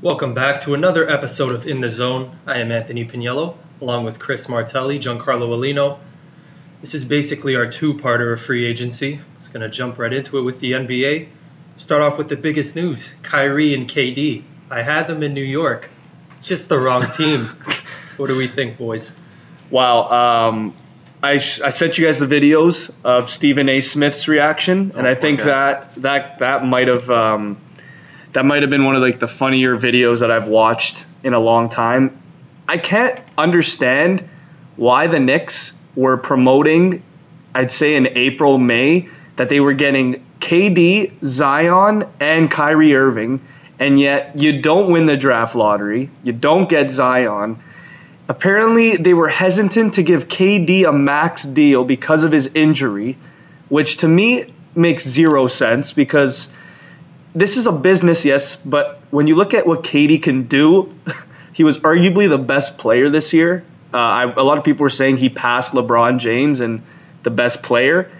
Welcome back to another episode of In the Zone. I am Anthony Pagniello, along with Chris Martelli, Giancarlo Aulino. This is basically our two-parter of free agency. Just going to jump right into it with the NBA. Start off with the biggest news: Kyrie and KD. I had them in New York, just the wrong team. what do we think, boys? Wow. Um, I, sh- I sent you guys the videos of Stephen A. Smith's reaction, and Oh, I think okay. that that that might have um, that might have been one of like the funnier videos that I've watched in a long time. I can't understand why the Knicks were promoting. I'd say in April, May that they were getting KD, Zion, and Kyrie Irving, and yet you don't win the draft lottery. You don't get Zion. Apparently, they were hesitant to give KD a max deal because of his injury, which to me makes zero sense because this is a business, yes, but when you look at what KD can do, he was arguably the best player this year. Uh, I, a lot of people were saying he passed LeBron James and the best player.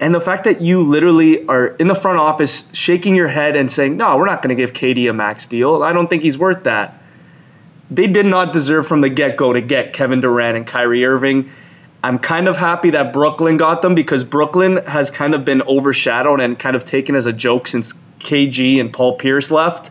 And the fact that you literally are in the front office shaking your head and saying, no, we're not going to give KD a max deal. I don't think he's worth that they did not deserve from the get go to get Kevin Durant and Kyrie Irving. I'm kind of happy that Brooklyn got them because Brooklyn has kind of been overshadowed and kind of taken as a joke since KG and Paul Pierce left.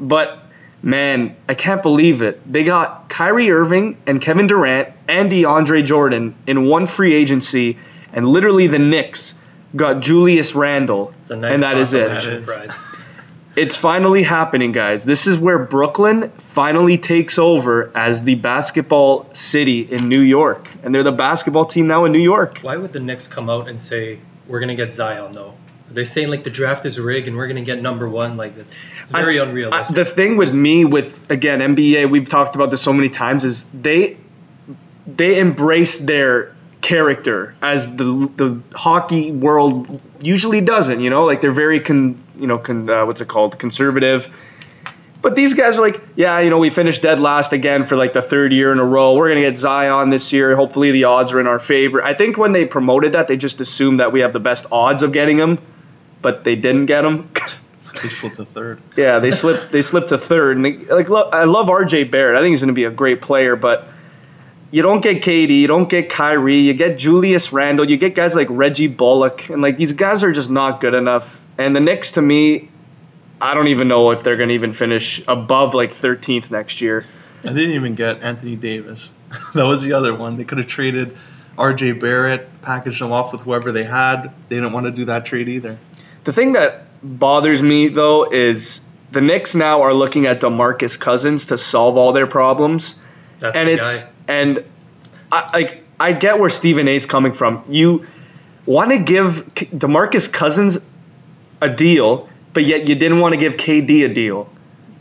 But man, I can't believe it. They got Kyrie Irving and Kevin Durant and DeAndre Jordan in one free agency, and literally the Knicks got Julius Randle, nice and that is it. It's finally happening, guys. This is where Brooklyn finally takes over as the basketball city in New York. And they're the basketball team now in New York. Why would the Knicks come out and say we're gonna get Zion though? They're saying like the draft is rigged and we're gonna get number one. Like it's, it's very I- unrealistic. I- the thing with me, with again NBA, we've talked about this so many times, is they they embrace their character as the the hockey world usually doesn't. You know, like they're very con you know con, uh, what's it called conservative. But these guys are like, yeah, you know, we finished dead last again for like the third year in a row. We're gonna get Zion this year. Hopefully, the odds are in our favor. I think when they promoted that, they just assumed that we have the best odds of getting him, but they didn't get him. They slipped a third. Yeah, they slipped. They slipped to third. And they, like, lo- I love R.J. Barrett. I think he's going to be a great player, but you don't get KD, you don't get Kyrie, you get Julius Randle, you get guys like Reggie Bullock, and like these guys are just not good enough. And the Knicks, to me, I don't even know if they're going to even finish above like 13th next year. I didn't even get Anthony Davis. that was the other one. They could have traded R.J. Barrett, packaged him off with whoever they had. They didn't want to do that trade either. The thing that bothers me though is the Knicks now are looking at DeMarcus Cousins to solve all their problems. That's and the it's guy. And I like I get where Stephen A's coming from. You want to give DeMarcus Cousins a deal, but yet you didn't want to give KD a deal,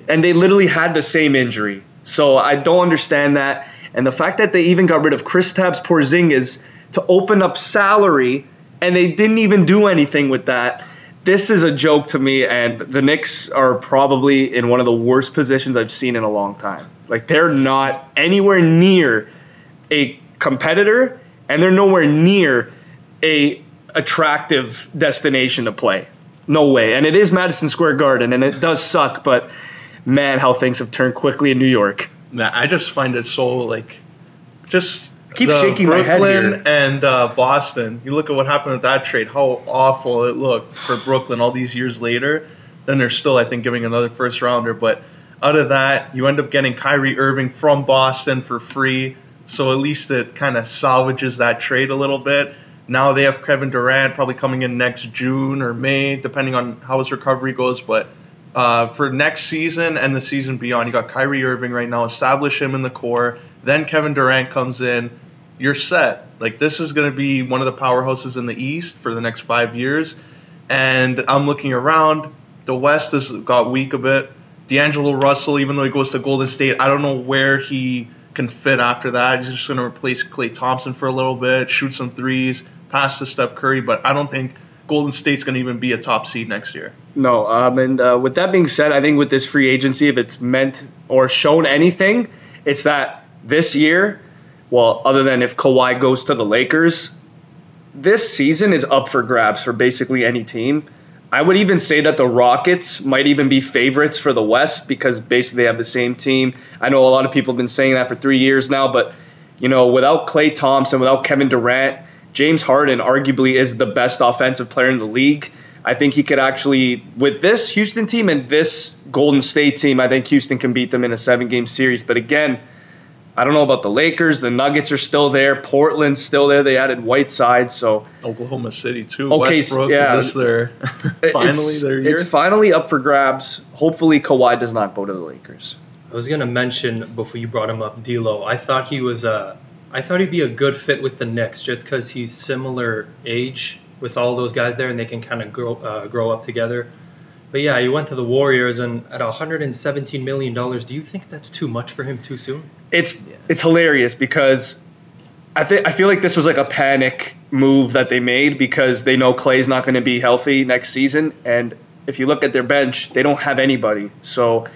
and they literally had the same injury. So I don't understand that. And the fact that they even got rid of Chris Kristaps Porzingis to open up salary, and they didn't even do anything with that. This is a joke to me, and the Knicks are probably in one of the worst positions I've seen in a long time. Like they're not anywhere near a competitor, and they're nowhere near a attractive destination to play. No way. And it is Madison Square Garden, and it does suck, but man, how things have turned quickly in New York. I just find it so like, just Keep the shaking my head Brooklyn here. and uh, Boston. You look at what happened with that trade. How awful it looked for Brooklyn all these years later. Then they're still, I think, giving another first rounder. But out of that, you end up getting Kyrie Irving from Boston for free. So at least it kind of salvages that trade a little bit. Now they have Kevin Durant probably coming in next June or May, depending on how his recovery goes. But uh, for next season and the season beyond, you got Kyrie Irving right now. Establish him in the core. Then Kevin Durant comes in. You're set. Like this is going to be one of the powerhouses in the East for the next five years. And I'm looking around. The West has got weak a bit. D'Angelo Russell, even though he goes to Golden State, I don't know where he can fit after that. He's just going to replace Klay Thompson for a little bit, shoot some threes, pass to Steph Curry. But I don't think Golden State's going to even be a top seed next year. No, um, and uh, with that being said, I think with this free agency, if it's meant or shown anything, it's that this year, well, other than if Kawhi goes to the Lakers, this season is up for grabs for basically any team. I would even say that the Rockets might even be favorites for the West because basically they have the same team. I know a lot of people have been saying that for three years now, but you know, without Klay Thompson, without Kevin Durant, James Harden arguably is the best offensive player in the league. I think he could actually, with this Houston team and this Golden State team, I think Houston can beat them in a seven game series. But again, I don't know about the Lakers. The Nuggets are still there. Portland's still there. They added Whiteside, so Oklahoma City too. Okay, Westbrook, yeah. is this their finally it's, their year? it's finally up for grabs. Hopefully, Kawhi does not go to the Lakers. I was gonna mention before you brought him up, D'Lo. I thought he was uh, I thought he'd be a good fit with the Knicks just because he's similar age with all those guys there, and they can kind of grow uh, grow up together. But yeah, he went to the Warriors, and at 117 million dollars, do you think that's too much for him too soon? It's it's hilarious because I think I feel like this was like a panic move that they made because they know Klay's not going to be healthy next season, and if you look at their bench, they don't have anybody. So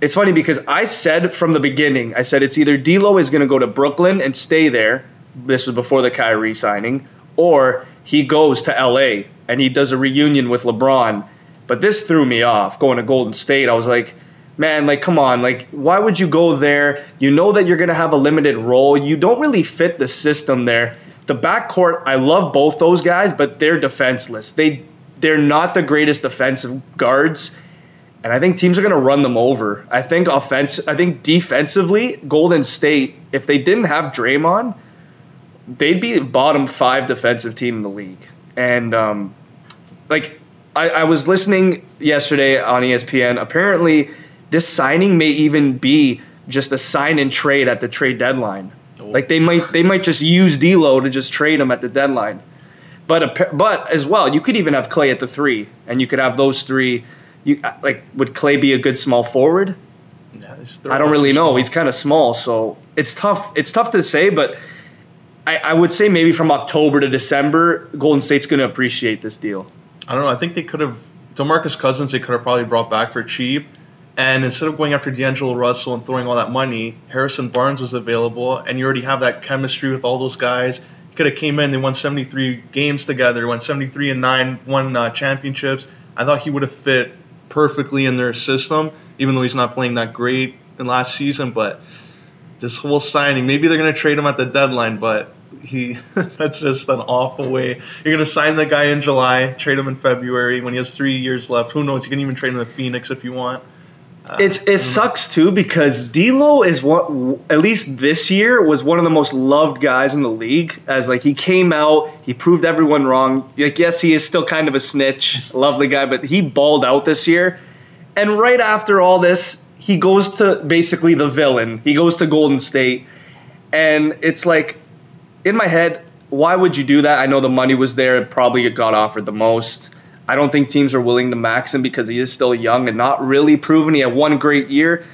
it's funny because I said from the beginning, I said it's either D'Lo is going to go to Brooklyn and stay there. This was before the Kyrie signing, or he goes to LA and he does a reunion with LeBron. But this threw me off going to Golden State. I was like, man, like, come on, like, why would you go there? You know that you're going to have a limited role. You don't really fit the system there. The backcourt, I love both those guys, but they're defenseless. They they're not the greatest defensive guards, and I think teams are going to run them over. I think offense, I think defensively, Golden State, if they didn't have Draymond, they'd be bottom five defensive team in the league. And um, like I, I was listening yesterday on ESPN. Apparently, this signing may even be just a sign and trade at the trade deadline. Like they might they might just use D'Lo to just trade him at the deadline. But appa- but as well, you could even have Klay at the three, and you could have those three. You uh, like would Klay be a good small forward? Yeah, I don't really know. small. He's kind of small, so it's tough. It's tough to say, but I, I would say maybe from October to December, Golden State's going to appreciate this deal. I don't know. I think they could have Demarcus Cousins. They could have probably brought back for cheap. And instead of going after D'Angelo Russell and throwing all that money, Harrison Barnes was available, and you already have that chemistry with all those guys. You could have came in. They won 73 games together. Won 73 and nine. Won uh, championships. I thought he would have fit perfectly in their system, even though he's not playing that great in last season. But this whole signing, maybe they're going to trade him at the deadline, but he that's just an awful way. You're going to sign the guy in July, trade him in February when he has three years left. Who knows? You can even trade him to Phoenix if you want. Uh, It's it sucks too because D'Lo is what at least this year was one of the most loved guys in the league. As like he came out, he proved everyone wrong. Like yes, he is still kind of a snitch, lovely guy, but he balled out this year. And right after all this, he goes to basically the villain. He goes to Golden State, and it's like in my head, why would you do that? I know the money was there, it probably got offered the most. I don't think teams are willing to max him because he is still young and not really proven. He had one great year.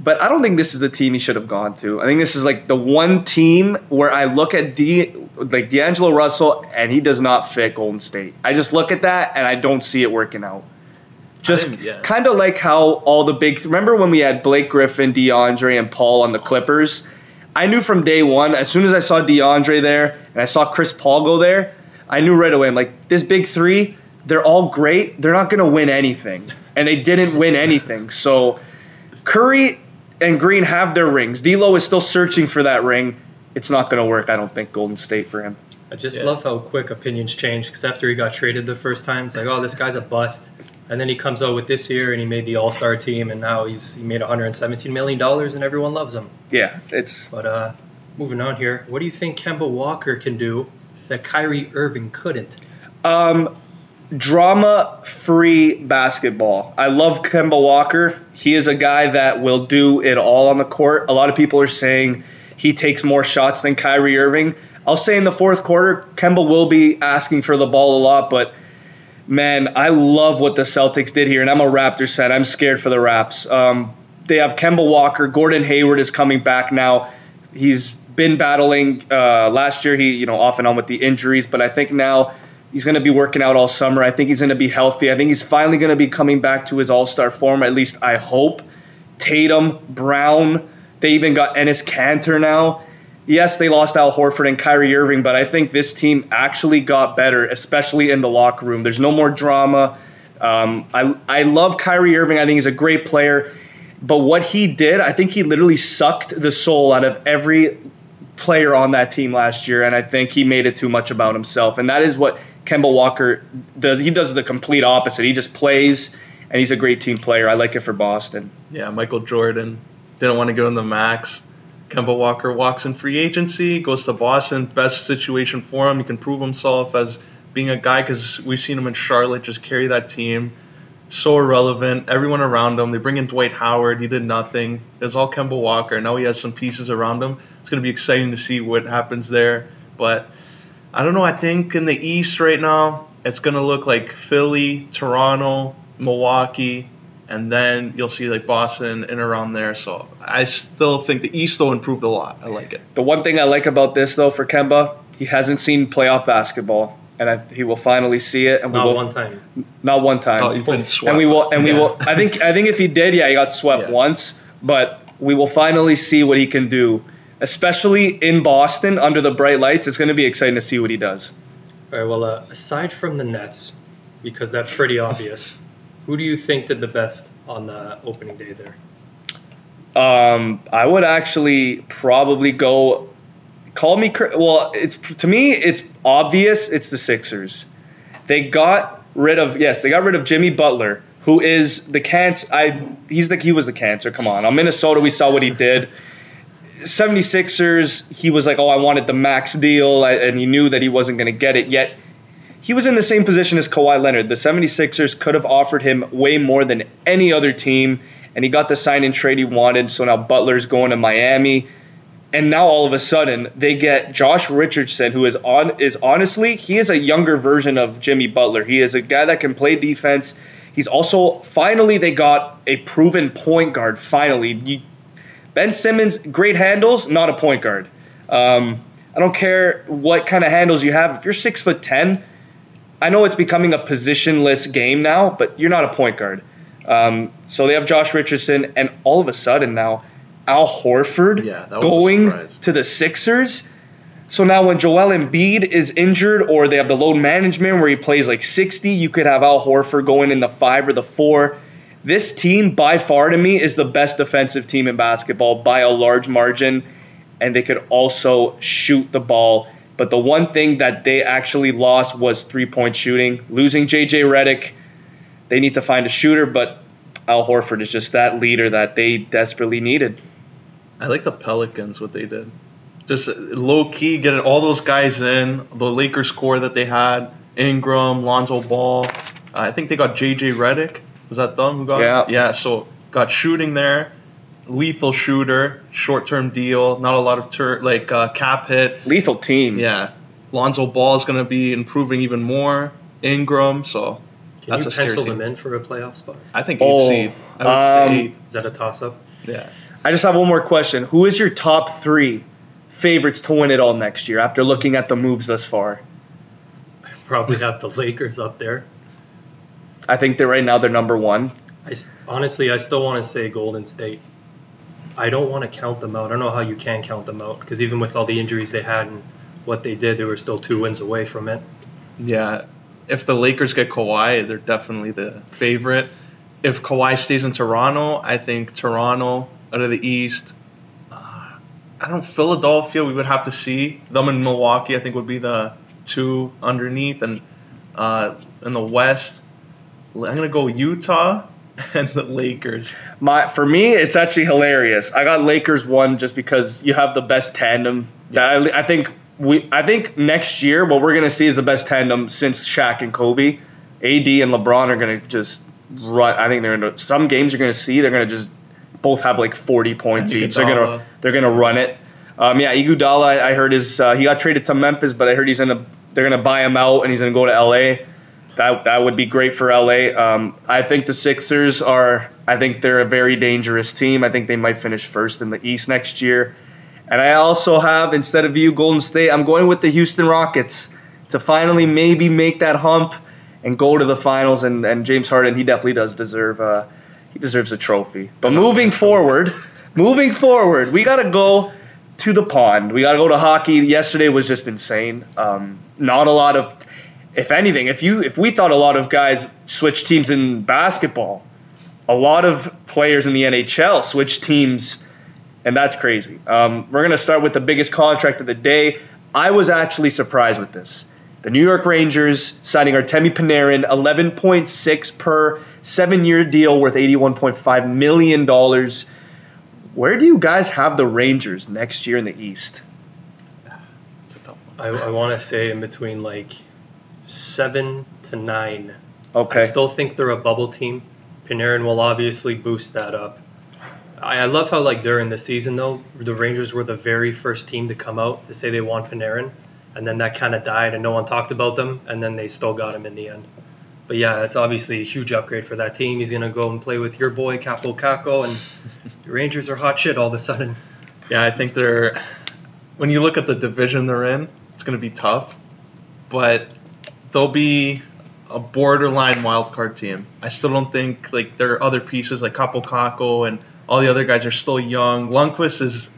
But I don't think this is the team he should have gone to. I think this is like the one team where I look at D like D'Angelo Russell and he does not fit Golden State. I just look at that and I don't see it working out. Just yeah. kind of like how all the big remember when we had Blake Griffin, DeAndre, and Paul on the Clippers? I knew from day one, as soon as I saw DeAndre there and I saw Chris Paul go there, I knew right away. I'm like, this big three, they're all great. They're not going to win anything. And they didn't win anything. So Curry and Green have their rings. D'Lo is still searching for that ring. It's not going to work, I don't think, Golden State for him. I just Yeah. love how quick opinions change. Because after he got traded the first time, it's like, oh, this guy's a bust. And then he comes out with this year, and he made the All Star team, and now he's he made 117 million dollars, and everyone loves him. Yeah, it's But uh, moving on here, what do you think Kemba Walker can do that Kyrie Irving couldn't? um, drama free basketball. I love Kemba Walker. He is a guy that will do it all on the court. A lot of people are saying he takes more shots than Kyrie Irving. I'll say in the fourth quarter, Kemba will be asking for the ball a lot, but man, I love what the Celtics did here, and I'm a Raptors fan. I'm scared for the Raps. Um, they have Kemba Walker. Gordon Hayward is coming back now. He's been battling uh, last year. He, you know, off and on with the injuries, but I think now he's going to be working out all summer. I think he's going to be healthy. I think he's finally going to be coming back to his All Star form. At least I hope. Tatum, Brown. They even got Enes Kanter now. Yes, they lost Al Horford and Kyrie Irving, but I think this team actually got better, especially in the locker room. There's no more drama. Um, I I love Kyrie Irving. I think he's a great player, but what he did, I think he literally sucked the soul out of every player on that team last year, and I think he made it too much about himself. And that is what Kemba Walker does. He does the complete opposite. He just plays, and he's a great team player. I like it for Boston. Yeah, Michael Jordan didn't want to go him the max. Kemba Walker walks in free agency, goes to Boston. Best situation for him. He can prove himself as being a guy because we've seen him in Charlotte just carry that team. So irrelevant. Everyone around him. They bring in Dwight Howard. He did nothing. It's all Kemba Walker. Now he has some pieces around him. It's going to be exciting to see what happens there. But I don't know. I think in the East right now, it's going to look like Philly, Toronto, Milwaukee, and then you'll see like Boston and around there. So I still think the East though improved a lot. I like it. The one thing I like about this though for Kemba, he hasn't seen playoff basketball, and I, he will finally see it. And we Not will, one time. Not one time. Oh, you've been swept. and we will. And we will. I think. I think if he did, yeah, he got swept Yeah. once, but we will finally see what he can do. Especially in Boston under the bright lights, it's going to be exciting to see what he does. All right. Well, uh, aside from the Nets, because that's pretty obvious, who do you think did the best on the opening day there? Um, I would actually probably go. Call me. Well, it's to me, it's obvious. It's the Sixers. They got rid of yes, they got rid of Jimmy Butler, who is the cancer. I he's the he was the cancer. Come on, on Minnesota, we saw what he did. 76ers, he was like, oh, I wanted the max deal, and he knew that he wasn't going to get it. Yet he was in the same position as Kawhi Leonard. The 76ers could have offered him way more than any other team, and he got the sign and trade he wanted. So now Butler's going to Miami. And now all of a sudden they get Josh Richardson, who is on is honestly he is a younger version of Jimmy Butler. He is a guy that can play defense. He's also finally they got a proven point guard. Finally, you, Ben Simmons great handles, not a point guard. Um, I don't care what kind of handles you have. If you're six foot ten, I know it's becoming a positionless game now, but you're not a point guard. Um, so they have Josh Richardson, and all of a sudden now, Al Horford Yeah, that was a going to the Sixers. So now when Joel Embiid is injured, or they have the load management where he plays like 60, you could have Al Horford going in the five or the four. This team, by far to me, is the best defensive team in basketball by a large margin, and they could also shoot the ball. But the one thing that they actually lost was three point shooting. Losing JJ Redick, they need to find a shooter, but Al Horford is just that leader that they desperately needed. I like the Pelicans what they did. Just low key getting all those guys in. The Lakers core that they had: Ingram, Lonzo Ball. Uh, I think they got JJ Redick. Was that them who got? Yeah. Yeah. So got shooting there. Lethal shooter, short term deal. Not a lot of tur- like uh, cap hit. Lethal team. Yeah. Lonzo Ball is going to be improving even more. Ingram. So Can That's you a scary pencil team. them in for a playoff spot? I think Oh, eight seed. I would um, say eight. Is that a toss up? Yeah. I just have one more question. Who is your top three favorites to win it all next year after looking at the moves thus far? I Probably have the Lakers up there. I think that right now they're number one. I s honestly, I still want to say Golden State. I don't want to count them out. I don't know how you can count them out because even with all the injuries they had and what they did, they were still two wins away from it. Yeah, if the Lakers get Kawhi, they're definitely the favorite. If Kawhi stays in Toronto, I think Toronto out of the East. Uh, I don't Philadelphia. We would have to see them in Milwaukee. I think would be the two underneath, and uh, in the West, I'm gonna go Utah and the Lakers. My for me, it's actually hilarious. I got Lakers one just because you have the best tandem. That I, I think we I think next year what we're gonna see is the best tandem since Shaq and Kobe. AD and LeBron are gonna just run. I think they're gonna some games you're gonna see they're gonna just both have like 40 points each. They're gonna they're gonna run it. Um, yeah, Iguodala, I, I heard is uh, he got traded to Memphis, but I heard he's gonna they're gonna buy him out and he's gonna go to LA. That that would be great for LA. Um, I think the Sixers are. I think they're a very dangerous team. I think they might finish first in the East next year. And I also have instead of you, Golden State. I'm going with the Houston Rockets to finally maybe make that hump and go to the finals. And, and James Harden, he definitely does deserve. Uh, he deserves a trophy. But moving forward, moving forward, we gotta go to the pond. We got to go to hockey. Yesterday was just insane. Um, not a lot of, if anything, if you if we thought a lot of guys switch teams in basketball, a lot of players in the NHL switch teams, and that's crazy. Um, we're gonna start with the biggest contract of the day. I was actually surprised with this. The New York Rangers signing Artemi Panarin, 11.6 per seven-year deal worth 81.5 million dollars. Where do you guys have the Rangers next year in the East? I, I want to say in between like seven to nine. Okay. I still think they're a bubble team. Panarin will obviously boost that up. I, I love how like during the season though, the Rangers were the very first team to come out to say they want Panarin, and then that kind of died and no one talked about them, and then they still got him in the end. But yeah, it's obviously a huge upgrade for that team. He's gonna go and play with your boy Kaapo Kakko, and the Rangers are hot shit all of a sudden. Yeah, I think they're. When you look at the division they're in, it's going to be tough, but they'll be a borderline wild card team. I still don't think like there are other pieces like Kaapo Kakko and all the other guys are still young. Lundqvist is.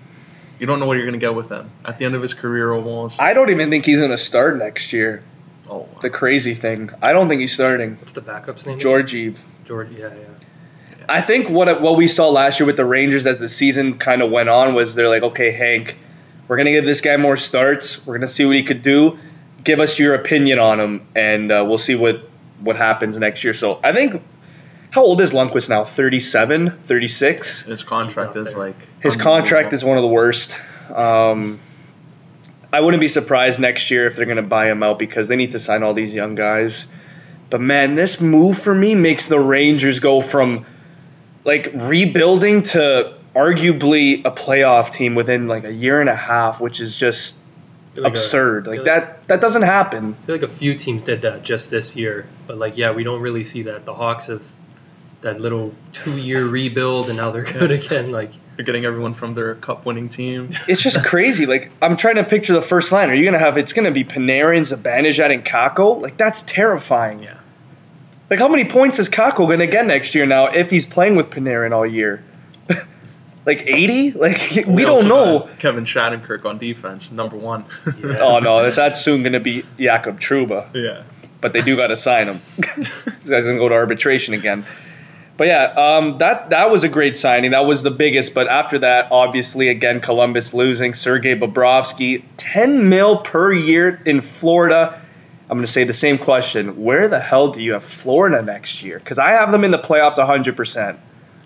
You don't know what you're going to get with him at the end of his career almost. I don't even think he's going to start next year. oh, The crazy thing, I don't think he's starting. What's the backup's name? Georgiev. George. Yeah, yeah. I think what what we saw last year with the Rangers as the season kind of went on was they're like, okay, Hank, we're gonna give this guy more starts. We're gonna see what he could do. Give us your opinion on him, and uh, we'll see what what happens next year. So I think, how old is Lundqvist now? 37, 36? his contract is like His contract is one of the worst. Um, I wouldn't be surprised next year if they're going to buy him out because they need to sign all these young guys. But man, this move for me makes the Rangers go from like rebuilding to arguably a playoff team within like a year and a half, which is just I feel like absurd. I Like feel that that doesn't happen. I feel like a few teams did that just this year, but like yeah, we don't really see that. The Hawks have that little two-year rebuild, and now they're good again. Like You're getting everyone from their cup winning team. It's just crazy. Like I'm trying to picture the first line. Are you gonna have? It's gonna be Panarin, Zibanejad, and Kakko. Like that's terrifying. Yeah. Like how many points is Kakko gonna get next year now if he's playing with Panarin all year? Like 80? Like we also don't know. has Kevin Shattenkirk on defense, number one. Yeah. Oh no, that's that's soon gonna be Jacob Trouba. yeah. but they do got to sign him. this guy's gonna go to arbitration again. But yeah, um, that that was a great signing. That was the biggest. But after that, obviously, again, Columbus losing Sergei Bobrovsky, ten mil per year in Florida. I'm gonna say the same question: Where the hell do you have Florida next year? Because I have them in the playoffs 100.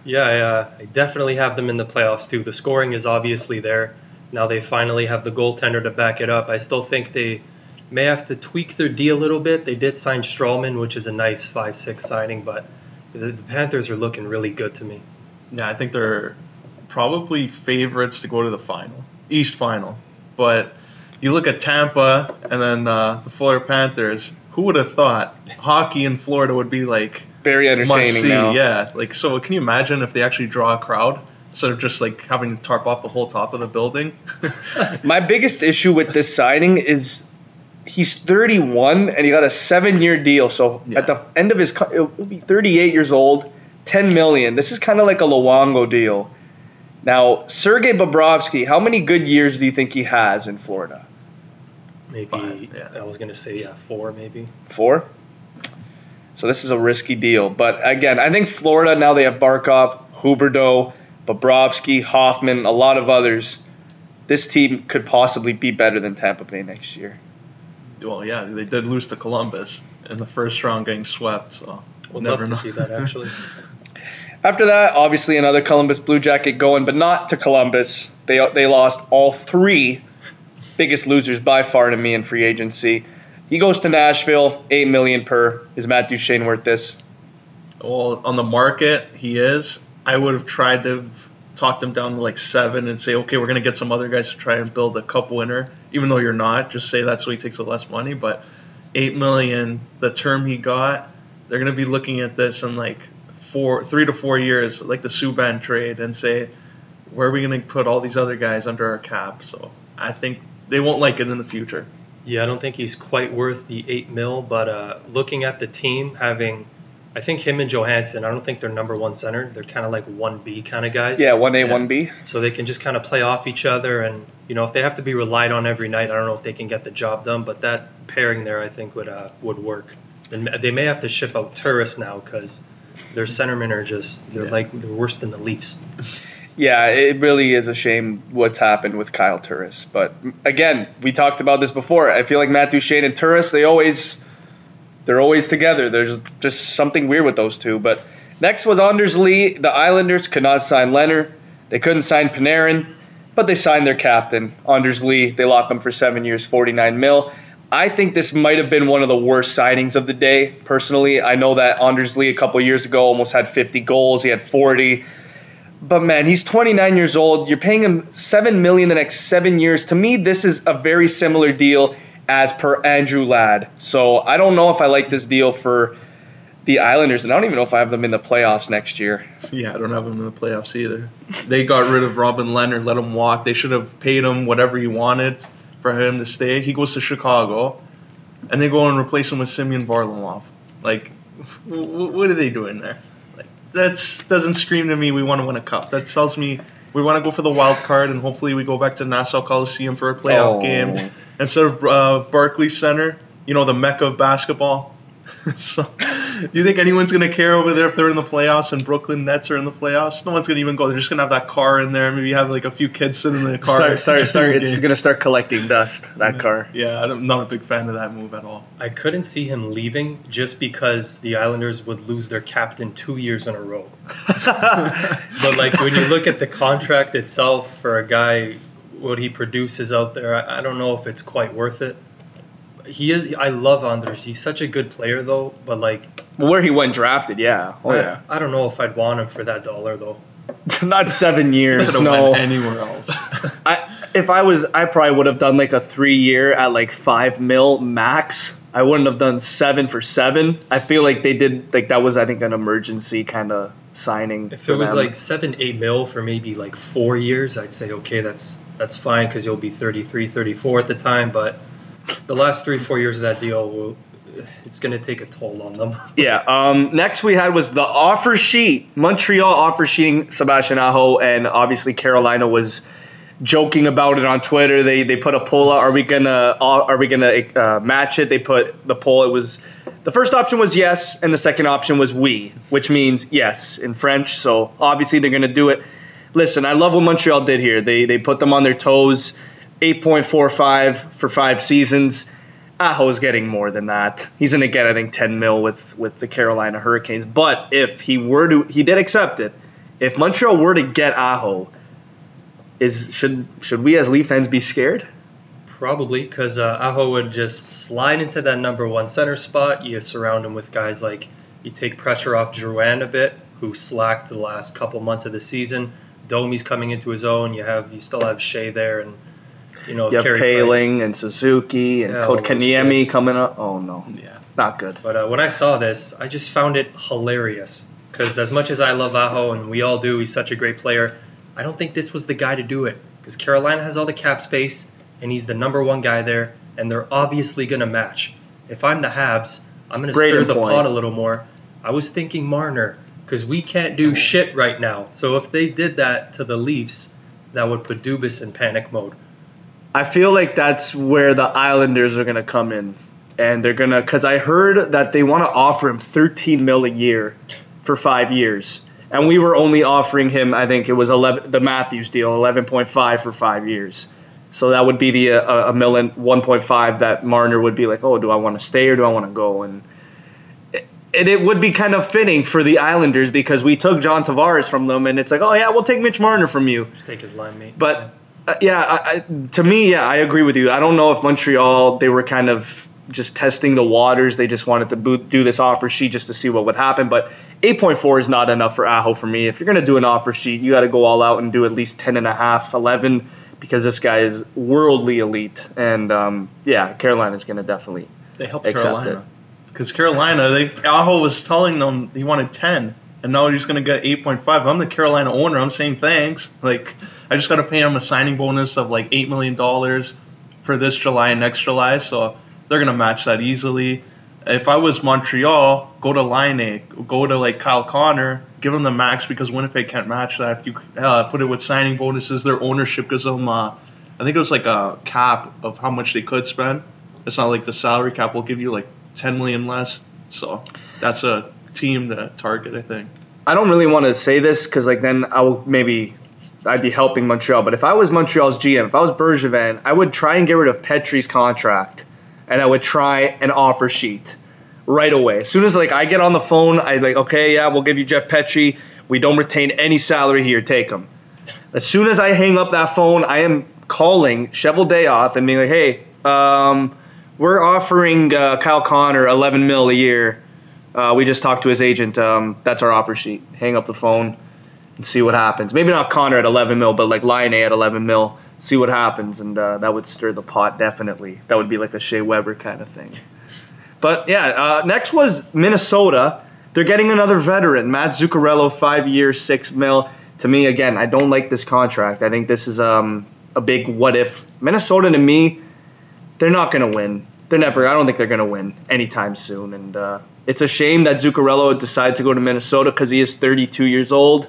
Yeah, I, uh, I definitely have them in the playoffs too. The scoring is obviously there. Now they finally have the goaltender to back it up. I still think they may have to tweak their D a little bit. They did sign Stralman, which is a nice five-six signing, but the, the Panthers are looking really good to me. Yeah, I think they're probably favorites to go to the final, East final. But you look at Tampa and then uh, the Florida Panthers. Who would have thought hockey in Florida would be like Very must entertaining see? now. Yeah, like so. Can you imagine if they actually draw a crowd instead of just like having to tarp off the whole top of the building? My biggest issue with this signing is he's 31 and he got a seven-year deal. So Yeah. at the end of his, co- he'll be 38 years old, 10 million. This is kind of like a Luongo deal. Now, Sergei Bobrovsky, how many good years do you think he has in Florida? Maybe Five, yeah. I was gonna say yeah, four maybe. Four. So this is a risky deal. But again, I think Florida now they have Barkov, Huberdeau, Bobrovsky, Hoffman, a lot of others. This team could possibly be better than Tampa Bay next year. well, yeah, they did lose to Columbus in the first round, getting swept. So Would never love to know. see that actually. After that, obviously another Columbus Blue Jacket going, but not to Columbus. They they lost all three biggest losers by far to me in free agency. He goes to Nashville, eight million per. Is Matt Duchene worth this? Well, on the market, he is. I would have tried to talk them down to like seven and say, okay, we're going to get some other guys to try and build a cup winner, even though you're not. Just say that's why he takes the less money. But eight million, the term he got, they're going to be looking at this in like four, three to four years, like the Subban trade, and say, where are we going to put all these other guys under our cap? So I think they won't like it in the future. Yeah, I don't think he's quite worth the eight mil, but uh, looking at the team, having I think him and Johansson. I don't think they're number one center. They're kind of like one B kind of guys. Yeah, one A, one B. So they can just kind of play off each other, and you know if they have to be relied on every night, I don't know if they can get the job done. But that pairing there, I think would uh, would work. And they may have to ship out Turris now because their centermen are just they're Yeah. like they're worse than the Leafs. Yeah, it really is a shame what's happened with Kyle Turris. But again, we talked about this before. I feel like Matt Duchene and Turris, they always they're always together. There's just something weird with those two. But next was Anders Lee. The Islanders could not sign Lehner. They couldn't sign Panarin, but they signed their captain, Anders Lee. They locked him for seven years, 49 mil. I think this might have been one of the worst signings of the day, personally. I know that Anders Lee a couple years ago almost had 50 goals. He had 40. But man, he's 29 years old. You're paying him seven million the next seven years. To me, this is a very similar deal as per Andrew Ladd. So I don't know if I like this deal for the Islanders, and I don't even know if I have them in the playoffs next year. Yeah, I don't have them in the playoffs either. They got rid of Robin Lehner, let him walk. They should have paid him whatever he wanted for him to stay. He goes to Chicago, and they go and replace him with Simeon Varlamov. Like, what are they doing there? That's doesn't scream to me. We want to win a cup. That tells me we want to go for the wild card, and hopefully we go back to Nassau Coliseum for a playoff Oh. game instead of uh, Barclays Center. You know, the mecca of basketball. so, do you think anyone's going to care over there if they're in the playoffs and Brooklyn Nets are in the playoffs? No one's going to even go. They're just going to have that car in there. Maybe have like a few kids sitting in the car. Start, start, start. It's game. gonna start collecting dust. That car. Yeah, I'm not a big fan of that move at all. I couldn't see him leaving just because the Islanders would lose their captain two years in a row. But like when you look at the contract itself for a guy, what he produces out there, I, I don't know if it's quite worth it. He is. I love Anders. He's such a good player though. But like, Where he went drafted, yeah. Oh I, yeah. I don't know if I'd want him for that dollar though. Not seven years. No. went anywhere else. I, if I was, I probably would have done like a three year at like five mil max. I wouldn't have done seven for seven. I feel like they did like that was I think an emergency kind of signing. If it was them. like seven, eight mil for maybe like four years, I'd say okay, that's that's fine because you'll be 33, 34 at the time. But the last three, four years of that deal, it's going to take a toll on them. Yeah. Um, next we had was the offer sheet. Montreal offer sheeting Sebastian Aho, and obviously Carolina was joking about it on Twitter. They they put a poll out. Are we gonna are we gonna uh, match it? They put the poll. It was the first option was yes, and the second option was we, which means yes in French. So obviously they're gonna do it. Listen, I love what Montreal did here. They they put them on their toes. 8.45 for five seasons. Aho's getting more than that. He's going to get, I think, 10 mil with, with the Carolina Hurricanes. But if he were to, he did accept it. If Montreal were to get Aho, is should should we as Leaf fans be scared? Probably because uh, Aho would just slide into that number one center spot. You surround him with guys like you take pressure off Drouin a bit, who slacked the last couple months of the season. Domi's coming into his own. You have you still have Shea there, and you know You have Carey Price. Poehling and Suzuki and Yeah, Kotkaniemi kids. coming up. Oh no, yeah. not good. But uh, when I saw this, I just found it hilarious. Because as much as I love Aho, and we all do, he's such a great player, I don't think this was the guy to do it. Because Carolina has all the cap space, and he's the number one guy there, and they're obviously going to match. If I'm the Habs, I'm going to stir the point. pot a little more. I was thinking Marner, because we can't do shit right now. So if they did that to the Leafs, that would put Dubas in panic mode. I feel like that's where the Islanders are going to come in. And they're going to, because I heard that they want to offer him 13 mil a year for five years. And we were only offering him, I think it was 11, the Matthews deal, 11.5 for five years. So that would be the uh, a million, 1.5 that Marner would be like, oh, do I want to stay or do I want to go? And it, and it would be kind of fitting for the Islanders because we took John Tavares from them, and it's like, oh yeah, we'll take Mitch Marner from you. Just take his line mate. But uh, yeah, I, I, to me, yeah, I agree with you. I don't know if Montreal they were kind of just testing the waters. They just wanted to boot, do this offer sheet just to see what would happen. But 8.4 is not enough for Aho for me. If you're going to do an offer sheet, you got to go all out and do at least 10 and a half, 11, because this guy is worldly elite. And um, yeah, Carolina's going to definitely. They helped Accept Carolina. Because Carolina, they Aho was telling them he wanted 10, and now he's going to get 8.5. I'm the Carolina owner. I'm saying thanks. Like, I just got to pay him a signing bonus of like $8 million for this July and next July, so they're going to match that easily. If I was Montreal, go to Laine, go to like Kyle Connor, give him the max because Winnipeg can't match that. If you uh, put it with signing bonuses, their ownership gives them, uh, I think it was like a cap of how much they could spend. It's not like the salary cap will give you like 10 million less. So that's a team to target, I think. I don't really want to say this because like then I will maybe I'd be helping Montreal. But if I was Montreal's GM, if I was Bergevin, I would try and get rid of Petry's contract, and I would try an offer sheet right away. As soon as like I get on the phone, I like okay, yeah, we'll give you Jeff Petry. We don't retain any salary here. Take him. As soon as I hang up that phone, I am calling Cheveldayoff and being like, hey, um, we're offering uh, Kyle Connor 11 mil a year. Uh, we just talked to his agent. Um, that's our offer sheet. Hang up the phone and see what happens. Maybe not Connor at 11 mil, but like Laine at 11 mil. See what happens, and uh, that would stir the pot definitely. That would be like a Shea Weber kind of thing. But yeah, uh, next was Minnesota. They're getting another veteran, Matt Zuccarello, five years, six mil. To me, again, I don't like this contract. I think this is um, a big what if. Minnesota, to me, they're not going to win. They're never. I don't think they're going to win anytime soon. And uh, it's a shame that Zuccarello decided to go to Minnesota because he is 32 years old.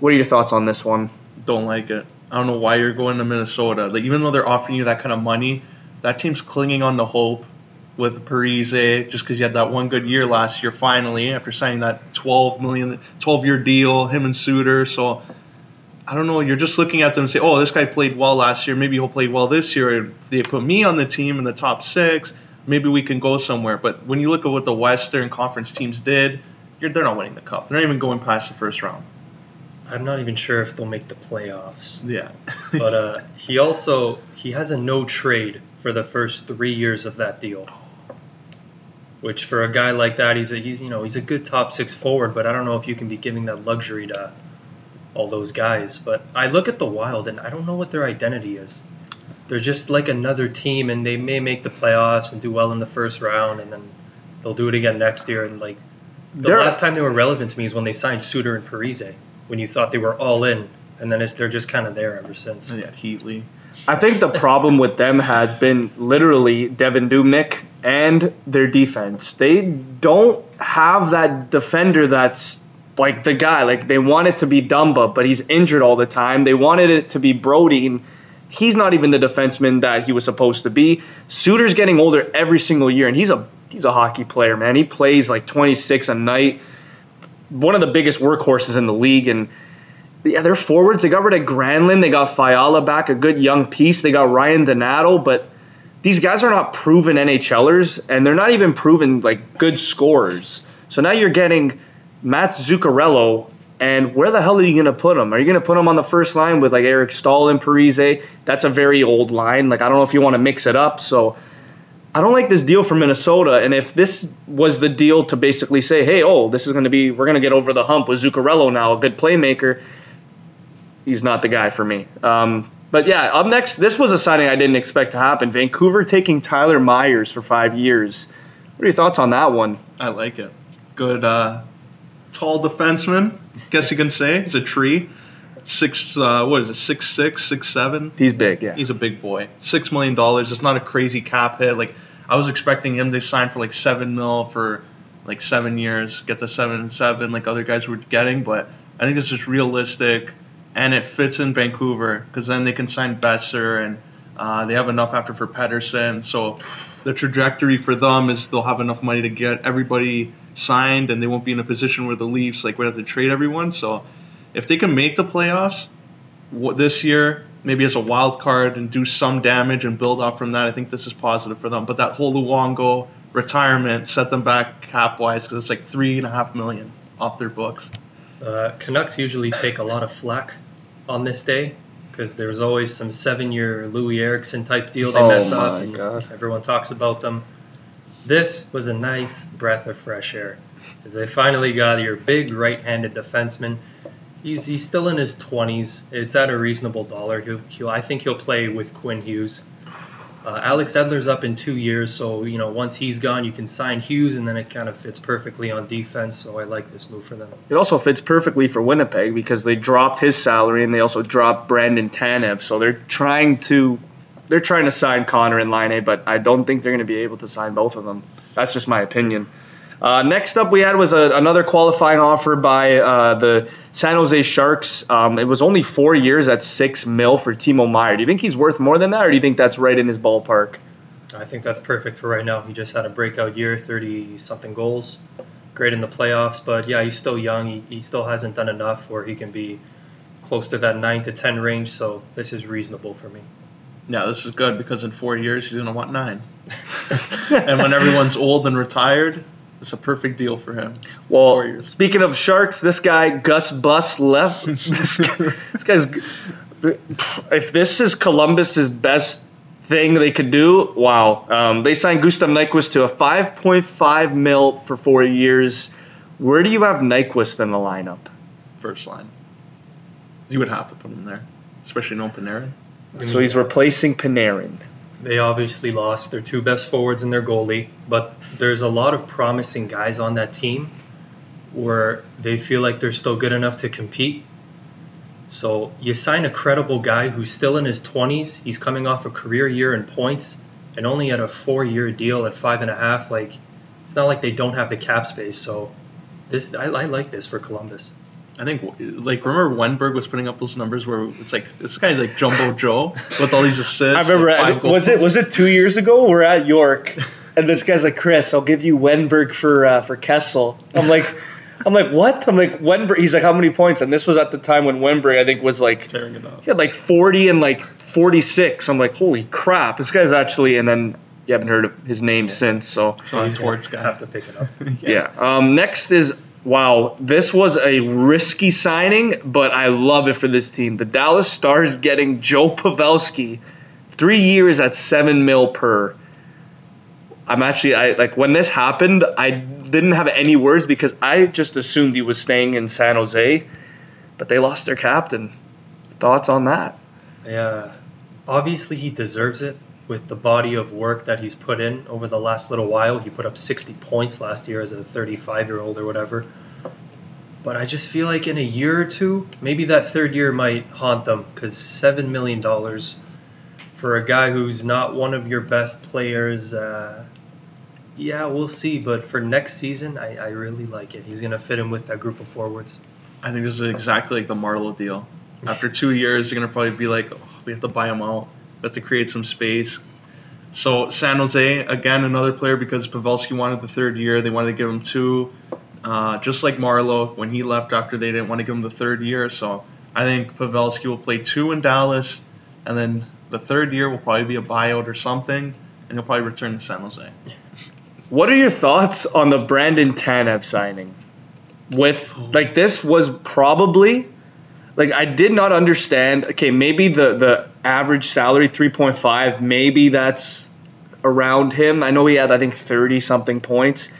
What are your thoughts on this one? Don't like it. I don't know why you're going to Minnesota. Like even though they're offering you that kind of money, that team's clinging on to hope with Parise just because he had that one good year last year finally after signing that 12 million 12 year deal him and Suter so I don't know you're just looking at them and say oh this guy played well last year maybe he'll play well this year if they put me on the team in the top 6 maybe we can go somewhere but when you look at what the Western Conference teams did they're not winning the cup they're not even going past the first round I'm not even sure if they'll make the playoffs. Yeah. but uh, he also he has a no trade for the first three years of that deal. Which for a guy like that, he's a, he's you know he's a good top six forward, but I don't know if you can be giving that luxury to all those guys. But I look at the Wild and I don't know what their identity is. They're just like another team, and they may make the playoffs and do well in the first round, and then they'll do it again next year. And like the they're, last time they were relevant to me is when they signed Suter and Parise when you thought they were all in, and then they're just kind of there ever since. Yeah, Heatley. I think the problem with them has been literally Devin Dubnyk and their defense. They don't have that defender that's like the guy. Like they want it to be Dumba, but he's injured all the time. They wanted it to be Brodie. He's not even the defenseman that he was supposed to be. Suter's getting older every single year, and he's a he's a hockey player, man. He plays like 26 a night one of the biggest workhorses in the league. And yeah, they're forwards. They got rid of Granlund. They got Fiala back, a good young piece. They got Ryan Donato, but these guys are not proven NHLers, and they're not even proven like good scorers. So now you're getting Matt Zuccarello, and where the hell are you going to put him? Are you going to put him on the first line with like Eric Staal and Parise? That's a very old line. Like I don't know if you want to mix it up. So I don't like this deal for Minnesota. And if this was the deal to basically say, hey, oh, this is going to be, we're going to get over the hump with Zuccarello now, a good playmaker, he's not the guy for me. Um, but yeah, up next, this was a signing I didn't expect to happen. Vancouver taking Tyler Myers for five years. What are your thoughts on that one? I like it. Good, uh, tall defenseman. Guess you can say he's a tree. Six, uh, what is it? Six six, six seven. He's big, yeah. He's a big boy. Six million dollars. It's not a crazy cap hit. Like I was expecting him to sign for like seven mil for like seven years, get to seven and seven like other guys were getting. But I think it's just realistic, and it fits in Vancouver because then they can sign Boeser and uh, they have enough after for Pettersson, So the trajectory for them is they'll have enough money to get everybody signed, and they won't be in a position where the Leafs like would have to trade everyone. So if they can make the playoffs this year, maybe as a wild card and do some damage and build off from that. I think this is positive for them. But that whole Luongo retirement set them back cap wise because it's like three and a half million off their books. Uh, Canucks usually take a lot of flack on this day because there's always some seven-year Loui Eriksson type deal they oh mess up. and God. Everyone talks about them. This was a nice breath of fresh air as they finally got your big right-handed defenseman He's he's still in his 20s. It's at a reasonable dollar. He'll, he'll I think he'll play with Quinn Hughes. Uh, Alex Edler's up in two years, so you know once he's gone, you can sign Hughes, and then it kind of fits perfectly on defense. So I like this move for them. It also fits perfectly for Winnipeg because they dropped his salary and they also dropped Brandon Tanev. So they're trying to they're trying to sign Connor and Laine, but I don't think they're going to be able to sign both of them. That's just my opinion. Uh, next up, we had was a, another qualifying offer by uh, the San Jose Sharks. Um, it was only four years at six mil for Timo Meier. Do you think he's worth more than that, or do you think that's right in his ballpark? I think that's perfect for right now. He just had a breakout year, 30 something goals, great in the playoffs. But yeah, he's still young. He, he still hasn't done enough where he can be close to that 9 to 10 range. So this is reasonable for me. Yeah, this is good because in four years he's going to want nine. and when everyone's old and retired, it's a perfect deal for him. Well, Four years. speaking of sharks, this guy Gus Bus left. this, guy, this guy's. If this is Columbus's best thing they could do, wow! Um, they signed Gustav Nyquist to a 5.5 mil for four years. Where do you have Nyquist in the lineup? First line. You would have to put him there, especially no Panarin. Mm-hmm. So he's replacing Panarin. They obviously lost their two best forwards and their goalie, but there's a lot of promising guys on that team where they feel like they're still good enough to compete. So you sign a credible guy who's still in his 20s. He's coming off a career year in points and only at a four-year deal at five and a half. Like it's not like they don't have the cap space. So this I, I like this for Columbus. I think, like, remember Wennberg was putting up those numbers where it's like this guy's like Jumbo Joe with all these assists. I remember. and five Was it was it two years ago? We're at York, and this guy's like, "Chris, I'll give you Wennberg for uh, for Kessel." I'm like, I'm like, what? I'm like Wennberg. He's like, how many points? And this was at the time when Wennberg, I think, was like tearing it up? he had like 40 and like 46. I'm like, holy crap, this guy's actually. And then you haven't heard of his name since. So So he's gonna guy. have to pick it up. yeah. Um, next is wow. This was a risky signing, but I love it for this team. The Dallas Stars getting Joe Pavelski, three years at seven mil per. I'm actually I like when this happened, I didn't have any words because I just assumed he was staying in San Jose, but they lost their captain. Thoughts on that? Yeah, obviously he deserves it with the body of work that he's put in over the last little while. He put up 60 points last year as a 35 year old or whatever. But I just feel like in a year or two, maybe that third year might haunt them because $7 million for a guy who's not one of your best players. Uh, yeah, we'll see. But for next season, I, I really like it. He's going to fit in with that group of forwards. I think this is exactly like the Marleau deal. After two years, they're gonna probably be like, oh, we have to buy him out. Have to create some space. So San Jose again, another player because Pavelski wanted the third year. They wanted to give him two, uh, just like Marleau when he left after they didn't want to give him the third year. So I think Pavelski will play two in Dallas, and then the third year will probably be a buyout or something, and he'll probably return to San Jose. What are your thoughts on the Brandon Tanev signing? With like this was probably like I did not understand. Okay, maybe the the average salary 3.5, maybe that's around him. I know he had I think 30 something points.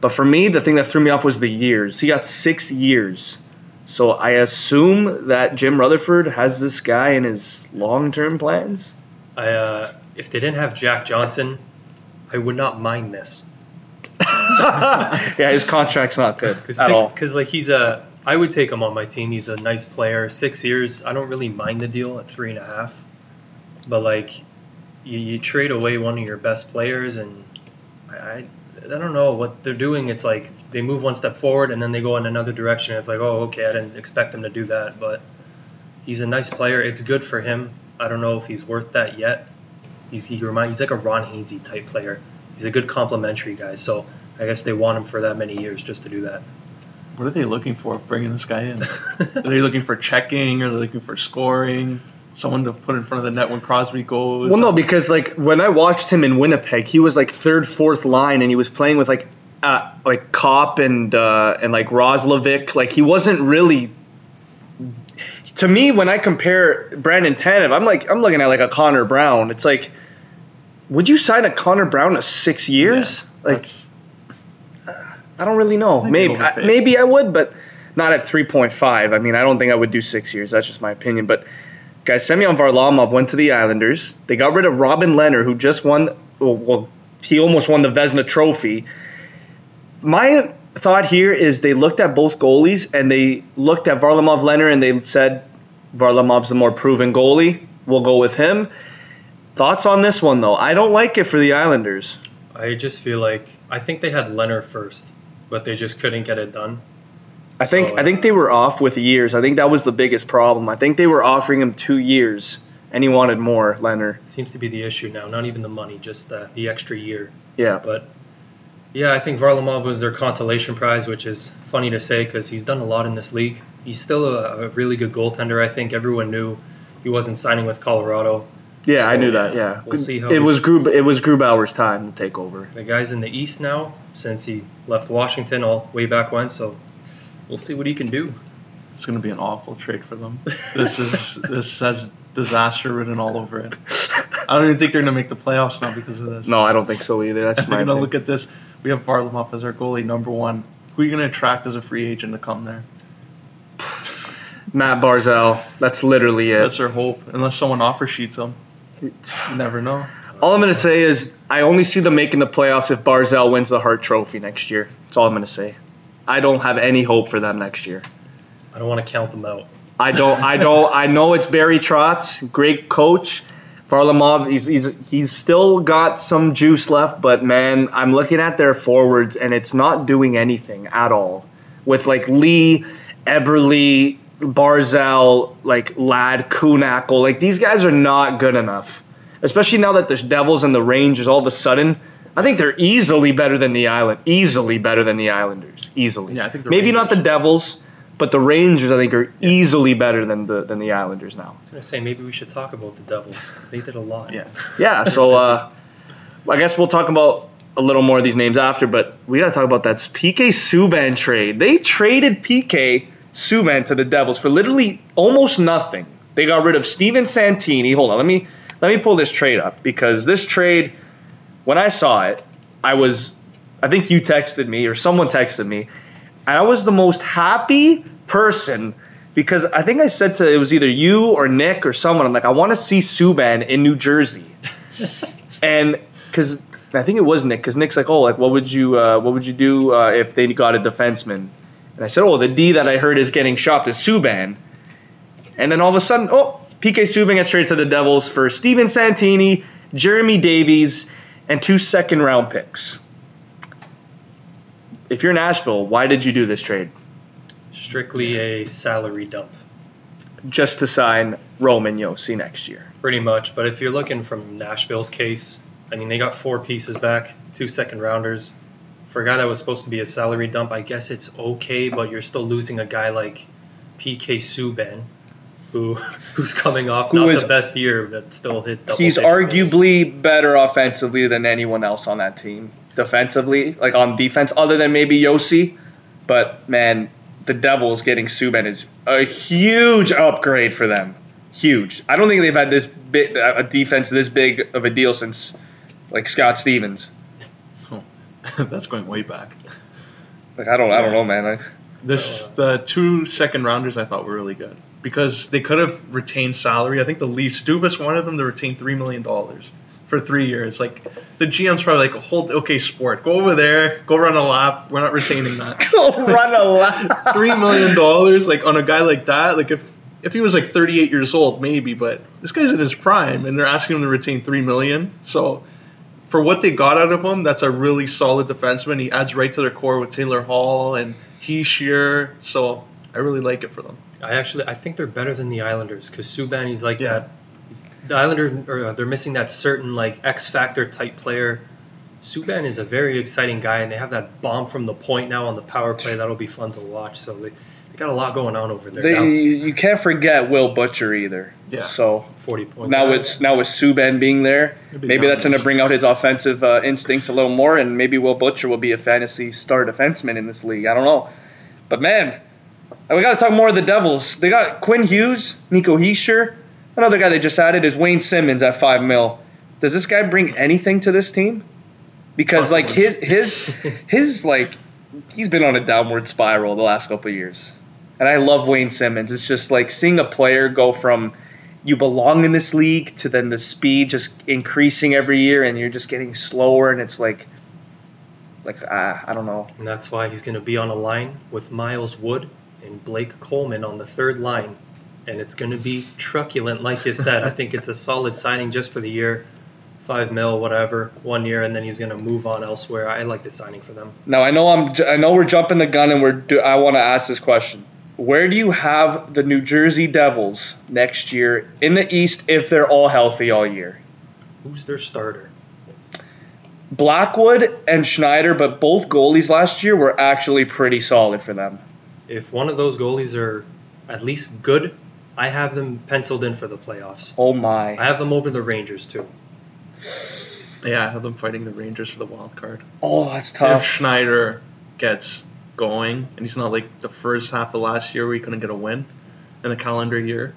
But for me, the thing that threw me off was the years. He got 6 years. So I assume that Jim Rutherford has this guy in his long-term plans. I, uh, if they didn't have Jack Johnson, I would not mind this. yeah, his contract's not good Cause at all. Because like he's a, I would take him on my team. He's a nice player. Six years, I don't really mind the deal at three and a half. But like, you, you trade away one of your best players, and I, I, I don't know what they're doing. It's like they move one step forward and then they go in another direction. It's like, oh, okay, I didn't expect them to do that, but he's a nice player. It's good for him. I don't know if he's worth that yet. He's he remind he's like a Ron Hainsey type player. He's a good complimentary guy. So I guess they want him for that many years just to do that. What are they looking for bringing this guy in? are they looking for checking? Are they looking for scoring? Someone to put in front of the net when Crosby goes? Well, no, because like when I watched him in Winnipeg, he was like third, fourth line, and he was playing with like uh, like Copp and uh, and like Roslovic. Like he wasn't really. To me, when I compare Brandon Tanev, I'm like I'm looking at like a Connor Brown. It's like, would you sign a Connor Brown to six years? Yeah, like that's- I don't really know. Maybe I, maybe I would, but not at 3.5. I mean, I don't think I would do six years. That's just my opinion. But guys, Semyon Varlamov went to the Islanders. They got rid of Robin Lehner, who just won. Well, well he almost won the Vezina Trophy. My thought here is they looked at both goalies and they looked at Varlamov Lehner and they said Varlamov's the more proven goalie. We'll go with him. Thoughts on this one though? I don't like it for the Islanders. I just feel like I think they had Lehner first, but they just couldn't get it done. I think So, I think they were off with years. I think that was the biggest problem. I think they were offering him two years, and he wanted more. Lehner. Seems to be the issue now. Not even the money, just uh, the extra year. Yeah. But yeah, I think Varlamov was their consolation prize, which is funny to say because he's done a lot in this league. He's still a, a really good goaltender. I think everyone knew he wasn't signing with Colorado. Yeah, I knew that. yeah, Yeah. we'll see how it he- was Grub. It was Grubauer's time to take over. The guy's in the East now since he left Washington all way back when. So we'll see what he can do. It's going to be an awful trade for them. This is this has disaster written all over it. I don't even think they're going to make the playoffs now because of this. No, I don't think so either. That's They're my going to look at this. We have Varlamov as our goalie number one. Who are you going to attract as a free agent to come there? Matt Barzal. That's literally it. That's their hope. Unless someone offer sheets them, you never know. All I'm gonna say is I only see them making the playoffs if Barzal wins the Hart Trophy next year. That's all I'm gonna say. I don't have any hope for them next year. I don't want to count them out. I don't. I don't. I know it's Barry Trotz, great coach. Varlamov, he's, he's he's still got some juice left, but man, I'm looking at their forwards and it's not doing anything at all. With like Lee, Eberle, Barzal, like Ladd, Kunackle, like these guys are not good enough. Especially now that the Devils and the Rangers all of a sudden, I think they're easily better than the Island, easily better than the Islanders, easily. Yeah, I think the maybe not the Devils, but the Rangers I think are easily better than the than the Islanders now. I was gonna say maybe we should talk about the Devils because they did a lot. Yeah. Yeah, so uh, I guess we'll talk about a little more of these names after, but we got to talk about that PK Subban trade. They traded PK Subban to the Devils for literally almost nothing. They got rid of Steven Santini. Hold on, let me let me pull this trade up because this trade, when I saw it, I was, I think you texted me or someone texted me, and I was the most happy person because I think I said to it was either you or Nick or someone. I'm like, I want to see Subban in New Jersey, and because I think it was Nick, because Nick's like, oh, like what would you uh, what would you do uh, if they got a defenseman? And I said, oh, the D that I heard is getting shopped is Subban, and then all of a sudden, oh, PK Subban gets traded to the Devils for Steven Santini, Jeremy Davies, and two second round picks. If you're Nashville, why did you do this trade? Strictly a salary dump, Just to sign Roman Josi next year. pretty much. But if you're looking from Nashville's case, I mean they got four pieces back, two second rounders. For a guy that was supposed to be a salary dump, I guess it's okay, but you're still losing a guy like PK Subban, who who's coming off Who not is- the best year, but still hit. double He's arguably better offensively than anyone else on that team. Defensively, like on defense, other than maybe Josi. But man, the Devils getting Subban is a huge upgrade for them. Huge. I don't think they've had this big a defense this big of a deal since like Scott Stevens. That's going way back. Like I don't I don't know, man. Like, This the two second rounders I thought were really good because they could have retained salary. I think the Leafs, Dubas wanted them to retain three million dollars for three years. Like the GM's probably like, hold okay, sport, go over there, go run a lap. We're not retaining that. Go run a lap. three million dollars like on a guy like that. Like if if he was like 38 years old, maybe, but this guy's in his prime, and they're asking him to retain three million. So for what they got out of him, that's a really solid defenseman. He adds right to their core with Taylor Hall and Hischier. So I really like it for them. I actually I think they're better than the Islanders because Subban he's like Yeah. that. He's, the Islander or uh, they're missing that certain like X factor type player. Subban is a very exciting guy, and they have that bomb from the point now on the power play. That'll be fun to watch. So they, they got a lot going on over there. They, now. you can't forget Will Butcher either. Yeah. So Forty points. now it's now with Subban being there, be maybe that's going to bring out his offensive uh, instincts a little more, and maybe Will Butcher will be a fantasy star defenseman in this league. I don't know, but man, we got to talk more of the Devils. They got Quinn Hughes, Nico Hischier. Another guy they just added is Wayne Simmonds at five mil. Does this guy bring anything to this team? Because like his his his like he's been on a downward spiral the last couple of years. And I love Wayne Simmonds. It's just like seeing a player go from you belong in this league to then the speed just increasing every year and you're just getting slower and it's like like uh, I don't know. and that's why he's going to be on a line with Miles Wood and Blake Coleman on the third line, and it's going to be truculent, like you said. I think it's a solid signing just for the year. Five mil, whatever, one year, and then he's gonna move on elsewhere. I like the signing for them. Now I know I'm I know we're jumping the gun and we're do, I want to ask this question. Where do you have the New Jersey Devils next year in the East if they're all healthy all year? Who's their starter? Blackwood and Schneider, but both goalies last year were actually pretty solid for them. If one of those goalies are at least good, I have them penciled in for the playoffs. Oh my. I have them over the Rangers too. Yeah, I have them fighting the Rangers for the wild card. Oh, that's tough. If. Schneider gets going, and he's not like the first half of last year where he couldn't get a win in a calendar year,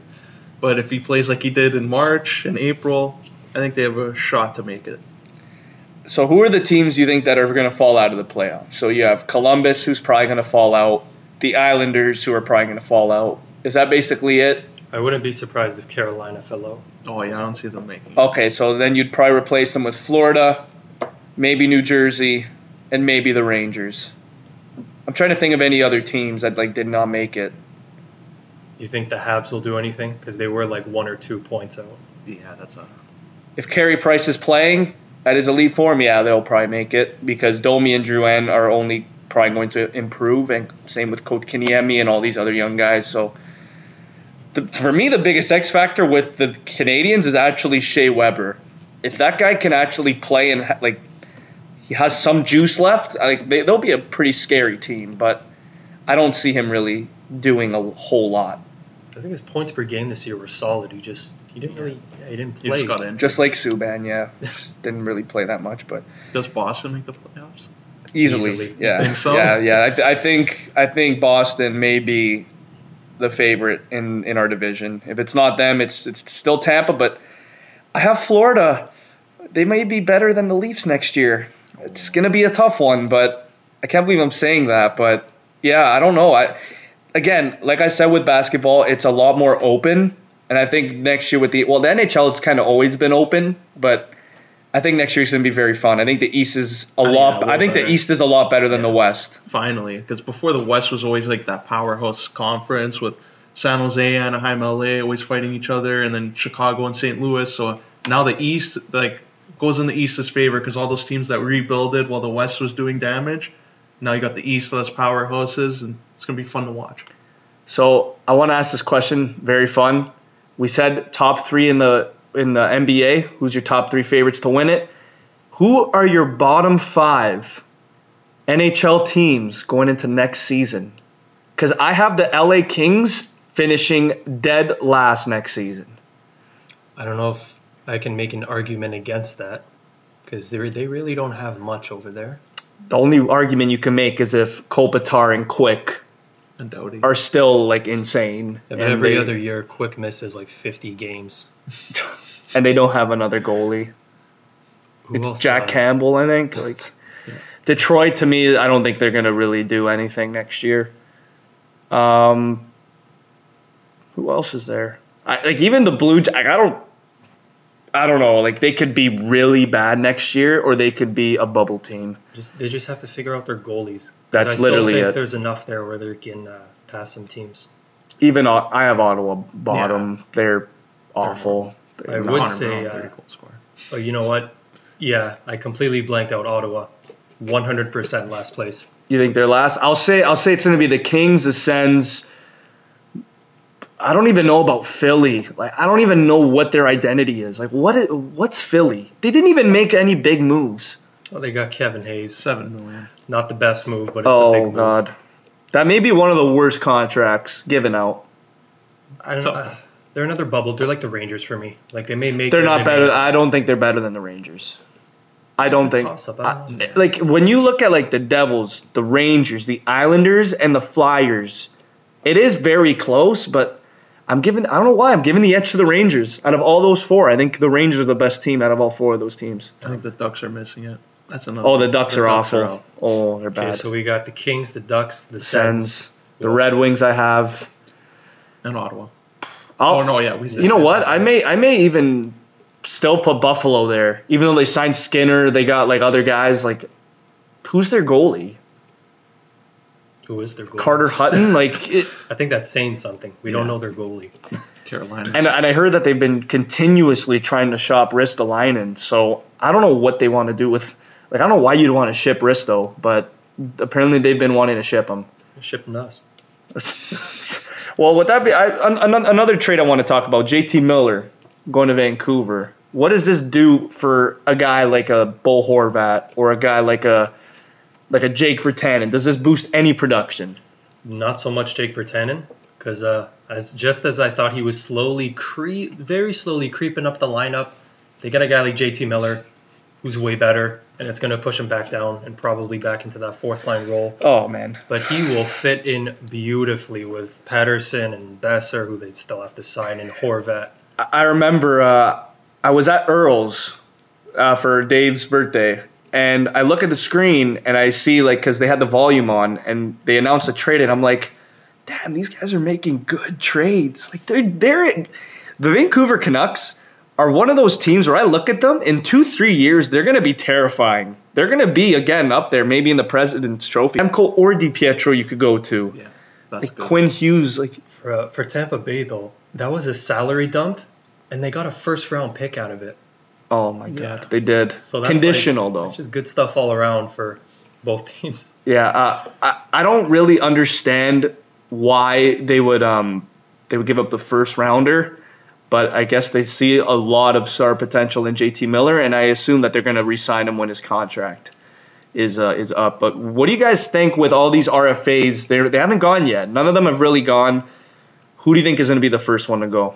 but if he plays like he did in March and April, I think they have a shot to make it. So who are the teams you think that are going to fall out of the playoffs? So you have Columbus, who's probably going to fall out. The Islanders, who are probably going to fall out. Is that basically it? I wouldn't be surprised if Carolina fell out. Oh yeah, I don't see them making. it. Okay, so then you'd probably replace them with Florida, maybe New Jersey, and maybe the Rangers. I'm trying to think of any other teams that like did not make it. You think the Habs will do anything? Because they were like one or two points out. Yeah, that's a. If Carey Price is playing at his elite form, yeah, they'll probably make it because Domi and Drouin are only probably going to improve, and same with Kotkaniemi and all these other young guys. So, the, for me, the biggest X factor with the Canadiens is actually Shea Weber. If that guy can actually play and ha- like he has some juice left, like they, they'll be a pretty scary team. But I don't see him really doing a whole lot. I think his points per game this year were solid. He just he didn't really yeah, he didn't He play. just got in. Just like Subban, yeah, Just didn't really play that much, but. Does Boston make the playoffs? Easily, Easily. yeah, so? yeah, yeah. I, th- I think I think Boston may be the favorite in, in our division. If it's not them, it's it's still Tampa. But I have Florida. They may be better than the Leafs next year. It's oh. gonna be a tough one, but I can't believe I'm saying that. But yeah, I don't know. I again, like I said with basketball, it's a lot more open, and I think next year with the well, the NHL it's kind of always been open, but I think next year's going to be very fun. I think the East is a Oh, lot. a little I think better. the East is a lot better than the West. Finally, because before the West was always like that powerhouse conference with San Jose, and Anaheim, LA always fighting each other, and then Chicago and St. Louis. So now the East like goes in the East's favor because all those teams that rebuilded while the West was doing damage. Now you got the East those powerhouses, and it's gonna be fun to watch. So I want to ask this question. Very fun. We said top three in the in the NBA. Who's your top three favorites to win it? Who are your bottom five NHL teams going into next season? Because I have the LA Kings finishing dead last next season. I don't know if I can make an argument against that because they they really don't have much over there. The only argument you can make is if Kopitar and Quick And Doughty. are still like insane, and every they- other year, Quick misses like 50 games. and they don't have another goalie. Who it's Jack Campbell, I think. Like Detroit, to me, I don't think they're gonna really do anything next year. Um, who else is there? I, like even the Blue, like, I don't, I don't know. Like they could be really bad next year, or they could be a bubble team. Just they just have to figure out their goalies. That's I still literally think it. There's enough there where they can uh, pass some teams. Even I have Ottawa bottom. They're awful. I They're would say, 130 uh, goal scorer. Oh, you know what? Yeah, I completely blanked out Ottawa. 100% last place. You think they're last? I'll say I'll say it's going to be the Kings, the Sens. I don't even know about Philly. Like I don't even know what their identity is. Like what? What's Philly? They didn't even make any big moves. Well, they got Kevin Hayes. Seven million. Not the best move, but it's a big Oh move. God, that may be one of the worst contracts given out. I don't So- know. They're another bubble. They're like the Rangers for me. Like they may make. They're not they may better. I don't think they're better than the Rangers. I don't think. I don't. I- like when you look at like the Devils, the Rangers, the Islanders, and the Flyers, it is very close. But I'm giving. I don't know why I'm giving the edge to the Rangers. Out of all those four, I think the Rangers are the best team out of all four of those teams. I think the Ducks are missing it. That's another. Oh, the Ducks the are Ducks awful. out. oh, they're bad. Okay, bad. so we got the Kings, the Ducks, the Sens. Sens, the Red Wings. I have. And Ottawa. I'll, oh no, yeah, we. You know what? I may I may even still put Buffalo there, even though they signed Skinner. They got like other guys. Like, who's their goalie? Who is their goalie? Carter Hutton. Like, it, I think that's saying something. We don't know their goalie. Carolina. And, and I heard that they've been continuously trying to shop Ristolainen. So I don't know what they want to do with. Like I don't know why you'd want to ship Risto, but apparently they've been wanting to ship him. Shipping us. well, would that be I, an, another trade I want to talk about? JT Miller going to Vancouver. What does this do for a guy like a Bo Horvat or a guy like a like a Jake Virtanen? Does this boost any production? Not so much Jake Virtanen, because uh, as just as I thought he was slowly cre- very slowly creeping up the lineup, they get a guy like JT Miller, who's way better, and it's going to push him back down and probably back into that fourth line role. Oh man! But he will fit in beautifully with Pettersson and Boeser, who they still have to sign, and Horvat. I remember uh, I was at Earl's uh, for Dave's birthday, and I look at the screen and I see like because they had the volume on and they announced a trade, and I'm like, damn, these guys are making good trades. Like they're they're the Vancouver Canucks are one of those teams where I look at them in two three years they're gonna be terrifying. They're gonna be again up there, maybe in the President's Trophy. Demko or Di Pietro you could go to. Yeah, that's like good. Quinn Hughes, like For, uh, for Tampa Bay, though, that was a salary dump, and they got a first round pick out of it. oh my Yeah. god, they did. So that's Conditional like, though. It's just good stuff all around for both teams. Yeah, uh, I I don't really understand why they would um they would give up the first rounder, but I guess they see a lot of star potential in JT Miller, and I assume that they're going to re-sign him when his contract is uh, is up. But what do you guys think with all these RFAs? They they haven't gone yet. None of them have really gone. Who do you think is going to be the first one to go?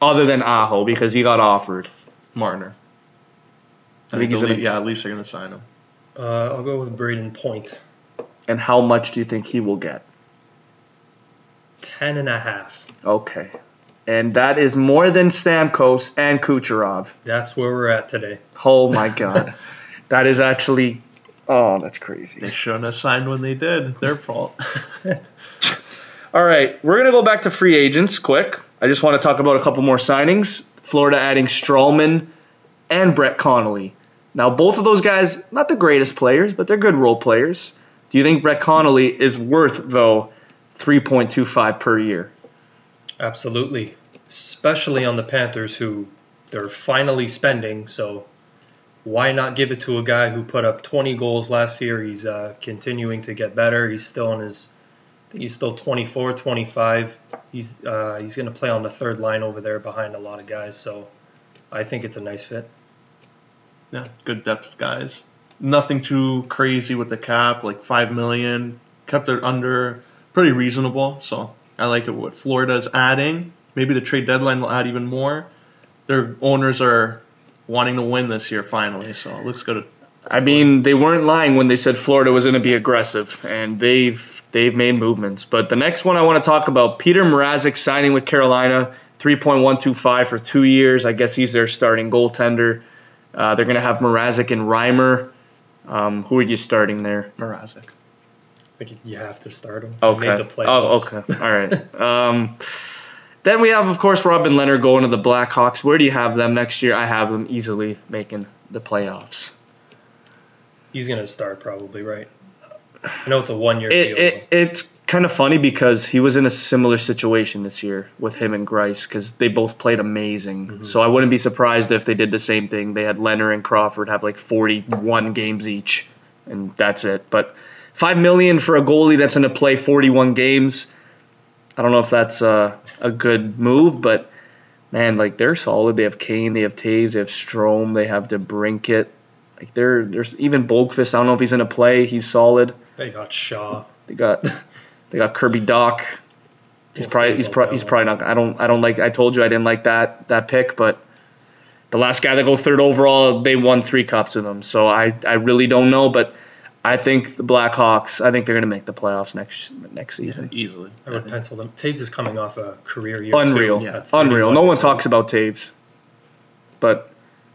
Other than Aho, because he got offered. Marner. I think think he's the gonna- Le- yeah, at least they're gonna sign him. Uh, I'll go with Brayden Point. And how much do you think he will get? Ten and a half. Okay. And that is more than Stamkos and Kucherov. That's where we're at today. Oh my god. that is actually oh, that's crazy. They shouldn't have signed when they did. Their fault. All right, we're going to go back to free agents quick. I just want to talk about a couple more signings. Florida adding Stralman and Brett Connolly. Now, both of those guys, not the greatest players, but they're good role players. Do you think Brett Connolly is worth, though, 3.25 per year? Absolutely. Especially on the Panthers, who they're finally spending. So why not give it to a guy who put up 20 goals last year? He's uh, continuing to get better. He's still in his, he's still 24, 25. He's uh, he's going to play on the third line over there behind a lot of guys. So I think it's a nice fit. yeah, good depth guys. Nothing too crazy with the cap, like five million. Kept it under pretty reasonable. So I like it. What Florida's adding. Maybe the trade deadline will add even more. Their owners are wanting to win this year finally, so it looks good. I mean, they weren't lying when they said Florida was going to be aggressive, and they've they've made movements. But the next one I want to talk about, Peter Mrazek signing with Carolina, 3.125 for two years. I guess he's their starting goaltender. Uh, they're going to have Mrazek and Reimer. Um, who are you starting there? Mrazek. Think you have to start him. They Okay. Made the oh, okay. All right. Um, then we have, of course, Robin Lehner going to the Blackhawks. Where do you have them next year? I have them easily making the playoffs. He's going to start probably, right? I know it's a one year It, deal. it, it's kind of funny because he was in a similar situation this year with him and Greiss because they both played amazing. So I wouldn't be surprised if they did the same thing. They had Lehner and Crawford have like 41 games each, and that's it. But five million for a goalie that's going to play 41 games. I don't know if that's a, a good move, but man, like they're solid. They have Kane, they have Toews, they have Strome, they have DeBrincat. Like they're there's even Boqvist. I don't know if he's gonna play. He's solid. They got Shaw. They got they got Kirby Dach. He's We'll probably he's, about pro- he's probably not. I don't I don't like. I told you I didn't like that that pick, but the last guy that go third overall, they won three cups with them. So I I really don't know, but I think the Blackhawks. I think they're gonna make the playoffs next next season. Easily. I would pencil them. Toews is coming off a career year. Unreal, Too, Yeah. unreal. No one talks about Toews, but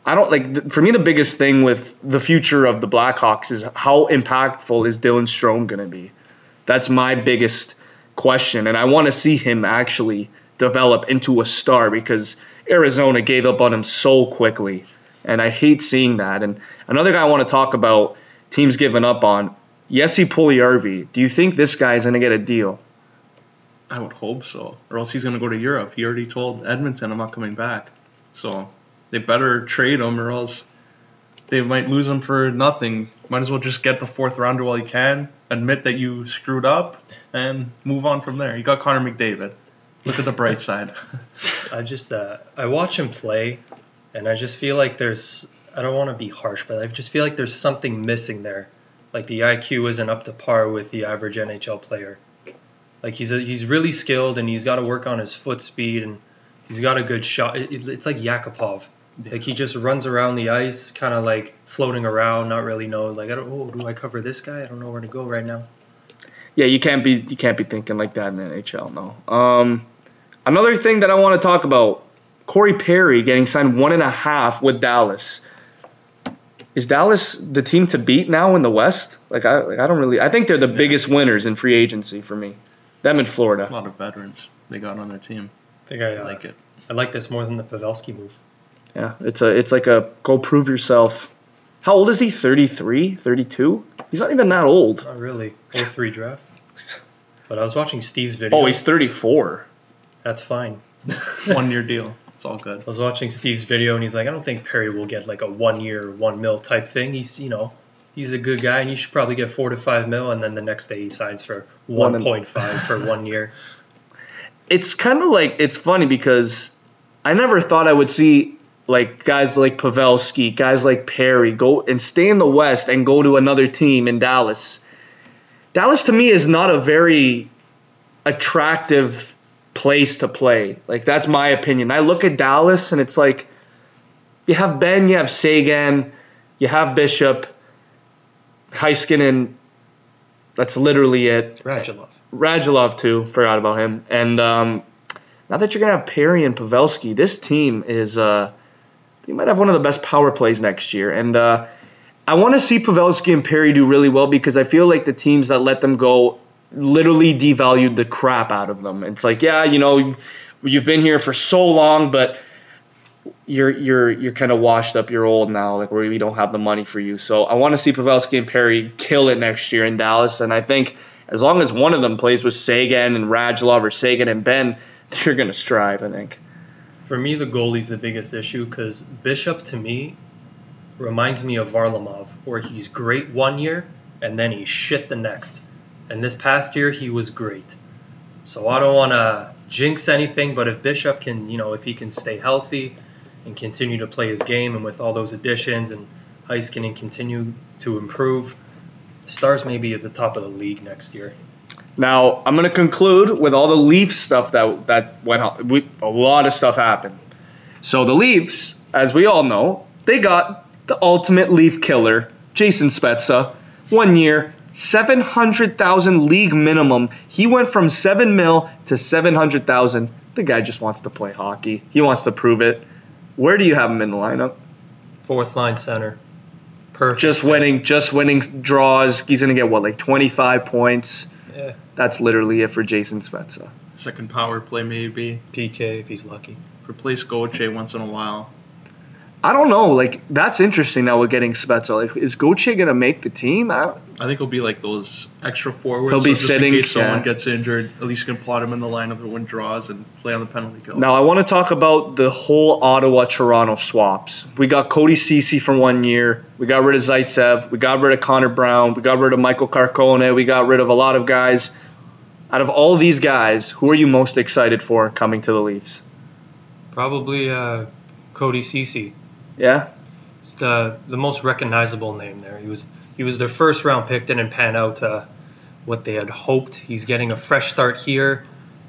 I don't like. th- For me, the biggest thing with the future of the Blackhawks is how impactful is Dylan Strome going to be. That's my biggest question, and I want to see him actually develop into a star because Arizona gave up on him so quickly, and I hate seeing that. And another guy I want to talk about teams giving up on. Jesse Puljujarvi. Do you think this guy is going to get a deal? I would hope so, or else he's going to go to Europe. He already told Edmonton, "I'm not coming back." So they better trade him, or else they might lose him for nothing. Might as well just get the fourth rounder while you can, admit that you screwed up, and move on from there. You got Connor McDavid. Look at the bright side. I just uh, I watch him play, and I just feel like there's I don't want to be harsh, but I just feel like there's something missing there. Like the IQ isn't up to par with the average NHL player. Like he's a, he's really skilled and he's got to work on his foot speed and he's got a good shot. It, it- it's like Yakupov. Like he just runs around the ice, kind of like floating around, not really know. Like I don't. Oh, do I cover this guy? I don't know where to go right now. Yeah, you can't be you can't be thinking like that in the NHL. No. Um, another thing that I want to talk about: Corey Perry getting signed one and a half with Dallas. Is Dallas the team to beat now in the West? Like I, like I don't really. I think they're the biggest winners in free agency for me. Them in Florida. a lot of veterans they got on their team. I think I, I uh, like it. I like this more than the Pavelski move. Yeah, it's a it's like a go prove yourself. How old is he? 33, 32? He's not even that old. Not really. 03 draft. But I was watching Steve's video. Oh, he's 34. That's fine. One year deal. It's all good. I was watching Steve's video and he's like, I don't think Perry will get like a one year, one mil type thing. He's, you know, he's a good guy and you should probably get four to five mil. And then the next day he signs for 1.5 for one year. it's kind of like it's funny because I never thought I would see like guys like Pavelski, guys like Perry go and stay in the West and go to another team in Dallas. Dallas to me is not a very attractive place to play. Like that's my opinion. I look at Dallas and it's like you have Benn, you have Seguin, you have Bishop, Heiskanen. That's literally it. Radulov. Radulov too. Forgot about him. And um, now that you're gonna have Perry and Pavelski, this team is uh, they might have one of the best power plays next year. And uh, I want to see Pavelski and Perry do really well because I feel like the teams that let them go literally devalued the crap out of them. It's like, yeah, you know, you've been here for so long, but you're you're you're kind of washed up. You're old now. Like we don't have the money for you. So I want to see Pavelski and Perry kill it next year in Dallas. And I think as long as one of them plays with Seguin and Radulov or Seguin and Benn, they're gonna strive. I think. For me, the goalie's the biggest issue because Bishop to me reminds me of Varlamov, where he's great one year and then he's shit the next. And this past year, he was great. So I don't want to jinx anything, but if Bishop can, you know, if he can stay healthy and continue to play his game, and with all those additions and Heiskanen continue to improve, Stars may be at the top of the league next year. Now I'm gonna conclude with all the Leafs stuff that that went on. We, a lot of stuff happened. So the Leafs, as we all know, they got the ultimate Leaf killer, Jason Spezza, one year, seven hundred thousand league minimum. He went from seven mil to seven hundred thousand. The guy just wants to play hockey. He wants to prove it. Where do you have him in the lineup? Fourth line center. Perfect. Just winning, just winning draws. He's gonna get what, like twenty five points. Yeah. That's literally it for Jason Spezza. Second power play maybe. PK if he's lucky. Replace Goche once in a while. I don't know. Like that's interesting. Now we're getting Spezza. Like, is Goche gonna make the team? I, I think he'll be like those extra forwards. He'll be so just sitting, in case someone yeah. gets injured. At least you can plot him in the lineup to win draws and play on the penalty kill. now I want to talk about the whole Ottawa Toronto swaps. We got Cody Cece for one year. We got rid of Zaitsev. We got rid of Connor Brown. We got rid of Michael Carcone. We got rid of a lot of guys. Out of all these guys, who are you most excited for coming to the Leafs? Probably uh, Cody Cece. Yeah, It's the the most recognizable name there. He was he was their first round pick, didn't pan out to what they had hoped. He's getting a fresh start here.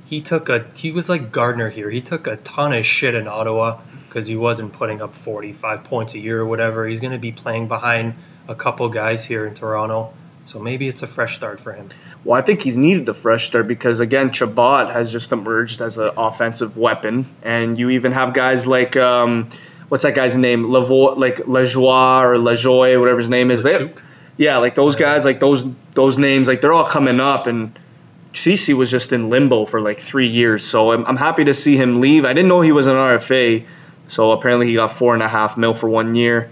He took a he was like Gardiner here. He took a ton of shit in Ottawa because he wasn't putting up 45 points a year or whatever. He's going to be playing behind a couple guys here in Toronto. So maybe it's a fresh start for him. Well, I think he's needed the fresh start because again, Chabot has just emerged as an offensive weapon, and you even have guys like um, what's that guy's name, Lavo, like Lajoie or Lajoie, whatever his name is. They, yeah, like those guys, like those those names, like they're all coming up, and Cece was just in limbo for like three years. So I'm, I'm happy to see him leave. I didn't know he was an RFA, so apparently he got four and a half mil for one year.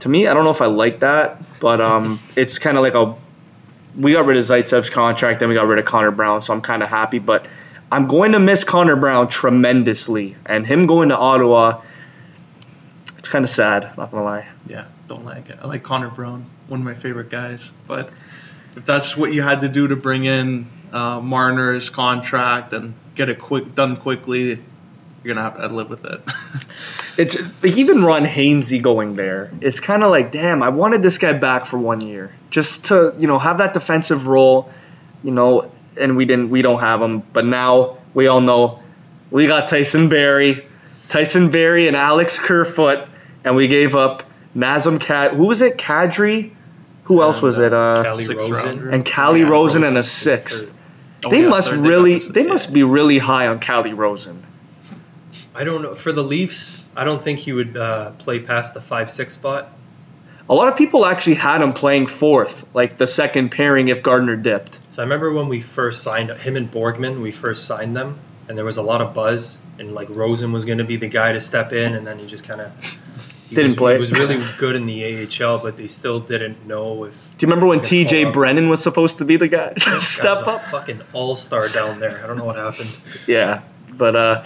To me, I don't know if I like that, but um, it's kind of like a we got rid of Zaitsev's contract, then we got rid of Connor Brown, so I'm kind of happy. But I'm going to miss Connor Brown tremendously, and him going to Ottawa, kind of sad. Not gonna lie. Yeah, don't like it. I like Connor Brown, one of my favorite guys. But if that's what you had to do to bring in uh, Marner's contract and get it quick done quickly, you're gonna have to live with it. It's like even Ron Hainsey going there. It's kind of like, damn, I wanted this guy back for one year just to you know have that defensive role, you know, and we didn't we don't have him. But now we all know we got Tyson Barrie, Tyson Barrie and Alex Kerfoot, and we gave up Nazem Cat. Who was it? Kadri. Who else was it? Uh, Calle six Rosen. and Calle Yeah, Rosen and a Rosen. sixth. Oh, They yeah, must third, they really, the they must be really high on Calle Rosen. I don't know. For the Leafs, I don't think he would uh, play past the five six spot. A lot of people actually had him playing fourth, like the second pairing if Gardiner dipped. So I remember when we first signed him and Borgman, we first signed them, and there was a lot of buzz, and like Rosen was going to be the guy to step in, and then he just kind of Didn't was, play. He was really good in the AHL, but they still didn't know if Do you remember when He's gonna call TJ. Brennan was supposed to be the guy? Step up. fucking all star down there. I don't know what happened. Yeah, but uh,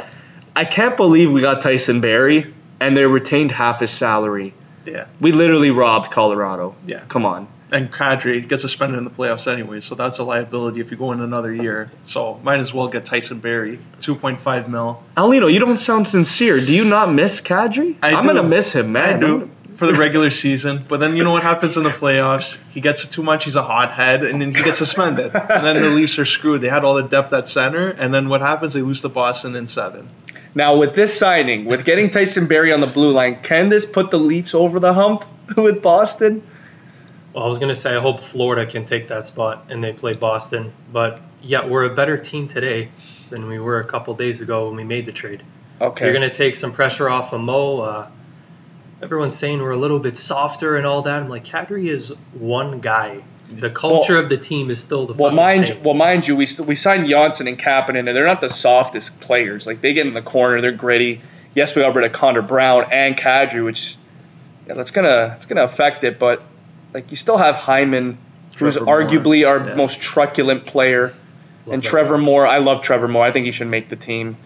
I can't believe we got Tyson Barrie and they retained half his salary. Yeah, We literally robbed Colorado. Yeah. Come on. And Kadri gets suspended in the playoffs anyway, so that's a liability if you go in another year. So might as well get Tyson Barrie, 2.5 mil. Aulino, you don't sound sincere. Do you not miss Kadri? I am do. gonna miss him, man. I do for the regular season, but then you know what happens in the playoffs? He gets it too much. He's a hothead, and then he gets suspended. and then the Leafs are screwed. They had all the depth at center, and then what happens? They lose to Boston in seven. Now with this signing, with getting Tyson Barrie on the blue line, can this put the Leafs over the hump with Boston? Well, I was gonna say I hope Florida can take that spot and they play Boston, but yeah, we're a better team today than we were a couple days ago when we made the trade. Okay. You're gonna take some pressure off of Mo. Uh, everyone's saying we're a little bit softer and all that. I'm like, Kadri is one guy. The culture of the team is still the Well, mind same. well, mind you, we st- we signed Johnsson and Kapanen, and they're not the softest players. Like they get in the corner, they're gritty. Yes, we got rid of Connor Brown and Kadri, which yeah, that's gonna it's gonna affect it. But like you still have Hyman, who's Trevor Moore. arguably our Yeah. most truculent player, Love and Trevor guy. Moore. I love Trevor Moore. I think he should make the team.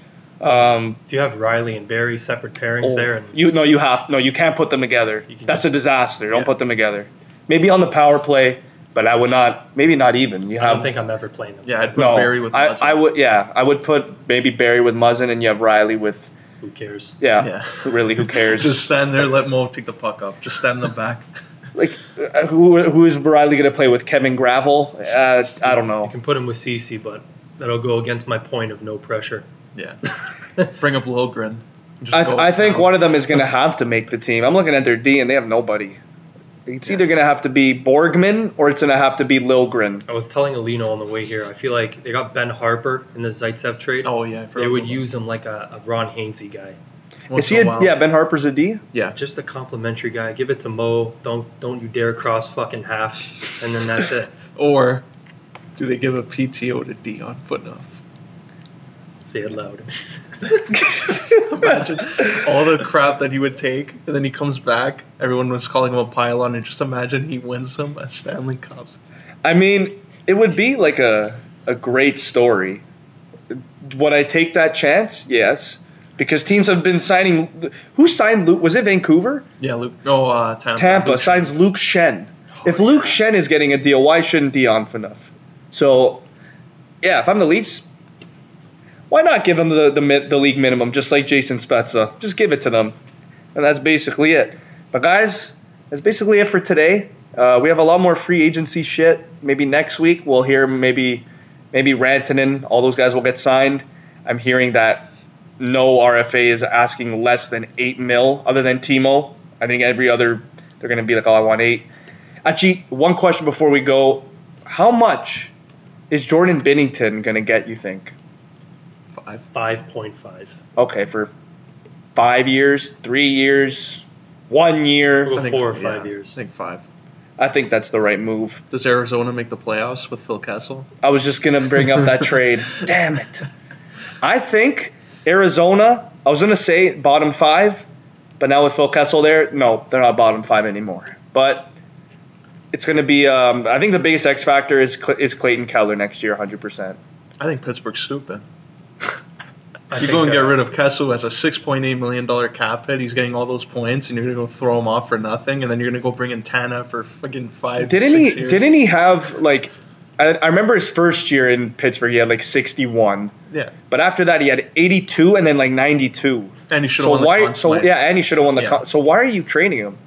Um, If you have Rielly and Barrie separate pairings oh, there, and you no, you have no, you can't put them together. That's just- a disaster. Don't Yeah. put them together. Maybe on the power play, but I would not. Maybe not even. You have, I don't think I'm ever playing them. Yeah, I'd put no, Barrie with I, Muzzin. I would. Yeah, I would put maybe Barrie with Muzzin, and you have Rielly with. Who cares? Yeah, Yeah. really, who cares? Just stand there, let Mo take the puck up. Just stand in the back. Like, uh, who who is Rielly going to play with? Kevin Gravel? Uh, I don't know. You can put him with Cece, but that'll go against my point of no pressure. Yeah. Bring up Liljegren. I, go I think one of them is going to have to make the team. I'm looking at their D, and they have nobody. It's either going to have to be Borgman or it's going to have to be Liljegren. I was telling Aulino on the way here. I feel like they got Ben Harpur in the Zaitsev trade. Oh yeah, they would use him like a, a Ron Hainsey guy, that. Once Is he? in A, yeah, Ben Harpur's a D. Yeah. just a complimentary guy. Give it to Mo. Don't don't you dare cross fucking half, and then that's it. Or do they give a PTO to Dion Phaneuf? Say it loud. Imagine all the crap that he would take, and then he comes back. Everyone was calling him a pylon, and just imagine he wins him a Stanley Cup. I mean, it would be like a a great story. Would I take that chance? Yes, because teams have been signing. Who signed Luke? Was it Vancouver? Yeah, Luke. No, uh, Tampa. Tampa Luke- signs Luke Schenn. if Oh, Luke yeah. Schenn is getting a deal, why shouldn't Dion Phaneuf? So, yeah, if I'm the Leafs, why not give him the, the the league minimum, just like Jason Spezza? Just give it to them, and that's basically it. But guys, that's basically it for today. Uh, we have a lot more free agency shit. Maybe next week we'll hear maybe maybe Rantanen, all those guys will get signed. I'm hearing that no RFA is asking less than eight mil, other than Timo. I think every other they're gonna be like, oh, I want eight. Actually, one question before we go: How much is Jordan Binnington gonna get? You think? Five. Five point five. Okay, for five years, three years, one year. Think- four or yeah, five years. I think five. I think that's the right move. Does Arizona make the playoffs with Phil Kessel? I was just gonna bring up that trade. Damn it! I think Arizona. I was gonna say bottom five, but now with Phil Kessel there, no, they're not bottom five anymore. But it's going to be. Um, I think the biggest X factor is Cl- is Clayton Keller next year, 100. percent I think Pittsburgh's stupid. You think, go and get rid of Kessel who has a six point eight million dollar cap hit. He's getting all those points, and you're gonna go throw him off for nothing, and then you're gonna go bring in Tana for fucking five. Didn't six he? Years. Didn't he have like? I, I remember his first year in Pittsburgh, he had like 61, Yeah, but after that he had 82 and then like 92. and he should have So won the why? Conn So yeah, and he should have won the. Yeah. Con- so why are you training him?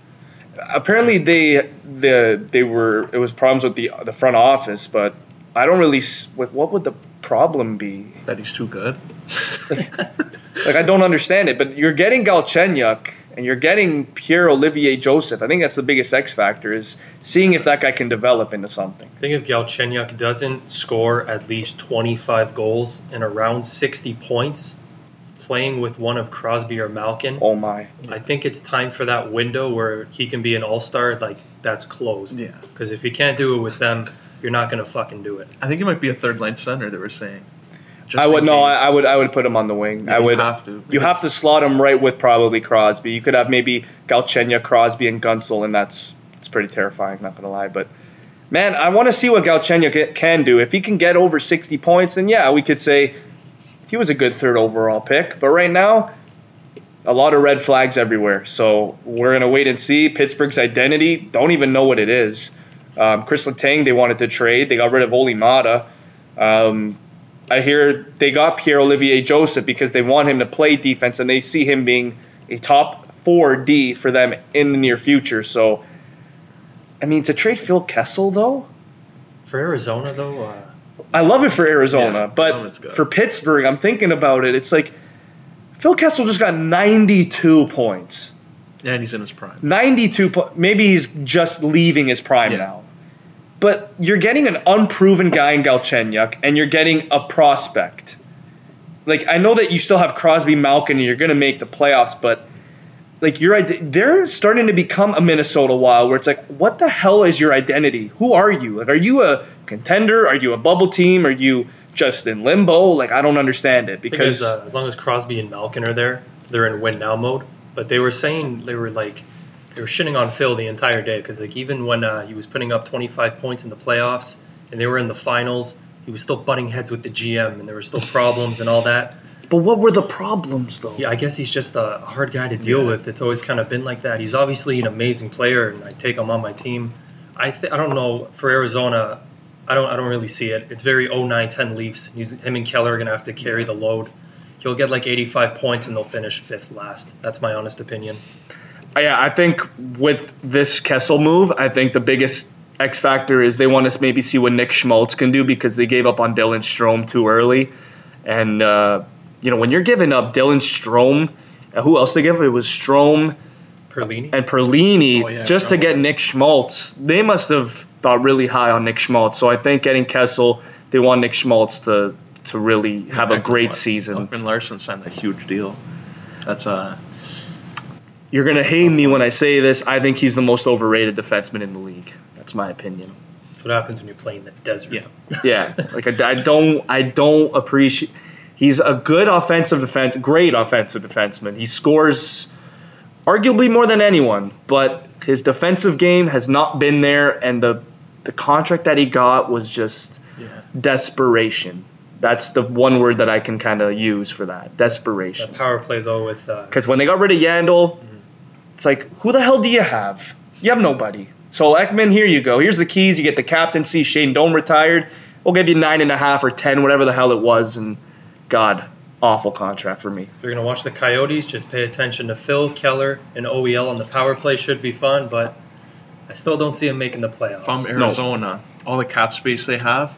Apparently they the they were it was problems with the the front office, but I don't really. What, what would the problem be? that he's too good. Like I don't understand it. But you're getting Galchenyuk and you're getting Pierre Olivier Joseph. I think that's the biggest X factor is seeing if that guy can develop into something. I think if Galchenyuk doesn't score at least 25 goals and around 60 points, playing with one of Crosby or Malkin, Oh my. I think it's time for that window where he can be an all star. Like, that's closed. Yeah. Because if you can't do it with them, you're not going to fucking do it. I think he might be a third line center. They were saying. Just I would no. I. I would. I would put him on the wing. Yeah, I you would. have to, You have to slot him right with probably Crosby. You could have maybe Galchenyuk, Crosby, and Guentzel, and that's it's pretty terrifying. Not gonna lie, but man, I want to see what Galchenyuk can do. If he can get over 60 points, then yeah, we could say he was a good third overall pick. But right now, a lot of red flags everywhere. So we're gonna wait and see. Pittsburgh's identity, don't even know what it is. Um, Chris Letang, they wanted to trade. They got rid of Olli Maatta. Um, I hear they got Pierre Olivier Joseph because they want him to play defense and they see him being a top four D for them in the near future. So, I mean, to trade Phil Kessel though, For Arizona, though, uh, I love it for Arizona, Yeah, but for Pittsburgh, I'm thinking about it. It's like Phil Kessel just got 92 points. And he's in his prime. 92 po- maybe he's just leaving his prime Yeah. now. But you're getting an unproven guy in Galchenyuk and you're getting a prospect. Like I know that you still have Crosby, Malkin, and you're going to make the playoffs, but like you're they're starting to become a Minnesota Wild where it's like what the hell is your identity? Who are you? Like are you a contender? Are you a bubble team? Are you just in limbo? Like I don't understand it because because uh, as long as Crosby and Malkin are there, they're in win now mode. But they were saying they were like they were shitting on Phil the entire day because like even when uh, he was putting up 25 points in the playoffs and they were in the finals, he was still butting heads with the GM and there were still problems and all that. but what were the problems though? Yeah, I guess he's just a hard guy to deal Yeah. with. It's always kind of been like that. He's obviously an amazing player, and I take him on my team. I th- I don't know for Arizona. I don't I don't really see it. It's very 09-10 Leafs. He's him and Keller are gonna have to carry the load. He'll get like 85 points and they'll finish fifth last. That's my honest opinion. Yeah, I think with this Kessel move, I think the biggest X factor is they want to maybe see what Nick Schmaltz can do because they gave up on Dylan Strome too early, and uh, you know when you're giving up Dylan Strome, uh, who else they give? Up? It was Strome Perlini. and Perlini Oh, yeah, just to get Nick Schmaltz. They must have thought really high on Nick Schmaltz. So I think getting Kessel, they want Nick Schmaltz to to really have a great season. Ekman Larsson signed a huge deal. That's uh You're gonna hate me when I say this. I think he's the most overrated defenseman in the league. That's my opinion. That's what happens when you play in the desert. yeah. Yeah, like I, I don't, I don't appreciate. He's a good offensive defense, great offensive defenseman. He scores arguably more than anyone, but his defensive game has not been there, and the the contract that he got was just Yeah. desperation. That's the one word that I can kind of use for that That desperation. power play though with uh, Because when they got rid of Yandle, it's like, who the hell do you have? You have nobody. So Ekman, here you go. Here's the keys. You get the captaincy. Shane Doan retired. We'll give you nine and a half or ten, whatever the hell it was. And God, awful contract for me. If you're gonna watch the Coyotes, just pay attention to Phil Keller and OEL on the power play. Should be fun, but I still don't see him making the playoffs. If I'm Arizona, all the cap space they have,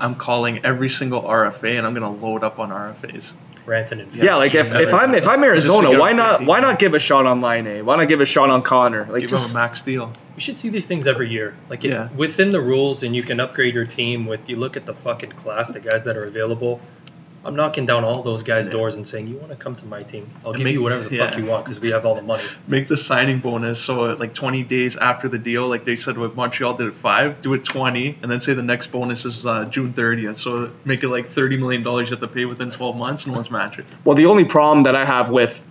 I'm calling every single RFA and I'm gonna load up on RFAs. Ranton and Yeah, like if, if I'm if I'm Arizona, why not why not give a shot on Laine? Why not give a shot on Connor? Like Give just him a max deal. You should see these things every year. Like it's Yeah. within the rules, and you can upgrade your team with. You look at the fucking class, the guys that are available. I'm knocking down all those guys' Yeah. doors and saying, "You want to come to my team? I'll And give make- you whatever the fuck you want because we have all the money." Make the signing bonus so like 20 days after the deal, like they said with Montreal did it five, do it 20, and then say the next bonus is uh, June 30th. So make it like 30 million dollars you have to pay within 12 months, and let's match it. Well, the only problem that I have with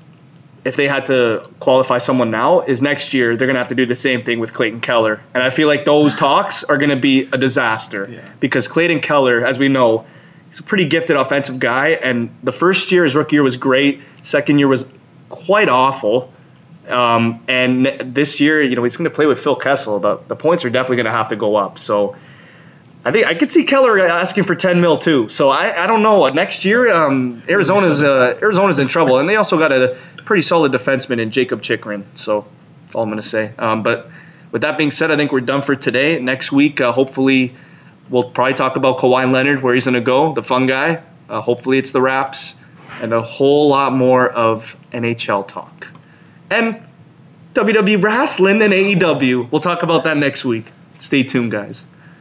if they had to qualify someone now, is next year they're gonna have to do the same thing with Clayton Keller, and I feel like those talks are gonna be a disaster Yeah. because Clayton Keller, as we know, he's a pretty gifted offensive guy, and the first year, his rookie year was great. Second year was quite awful. Um, and this year, you know, he's going to play with Phil Kessel. The, the points are definitely going to have to go up. So I think I could see Keller asking for 10 mil too. So I, I don't know. Next year, um, Arizona's uh, Arizona's in trouble, and they also got a pretty solid defenseman in Jakob Chychrun. So that's all I'm going to say. Um, but with that being said, I think we're done for today. Next week, uh, hopefully, we'll probably talk about Kawhi Leonard, where he's going to go, the fun guy. Uh, hopefully, it's the Raps, and a whole lot more of NHL talk. And WWE wrestling and AEW. We'll talk about that next week. Stay tuned, guys.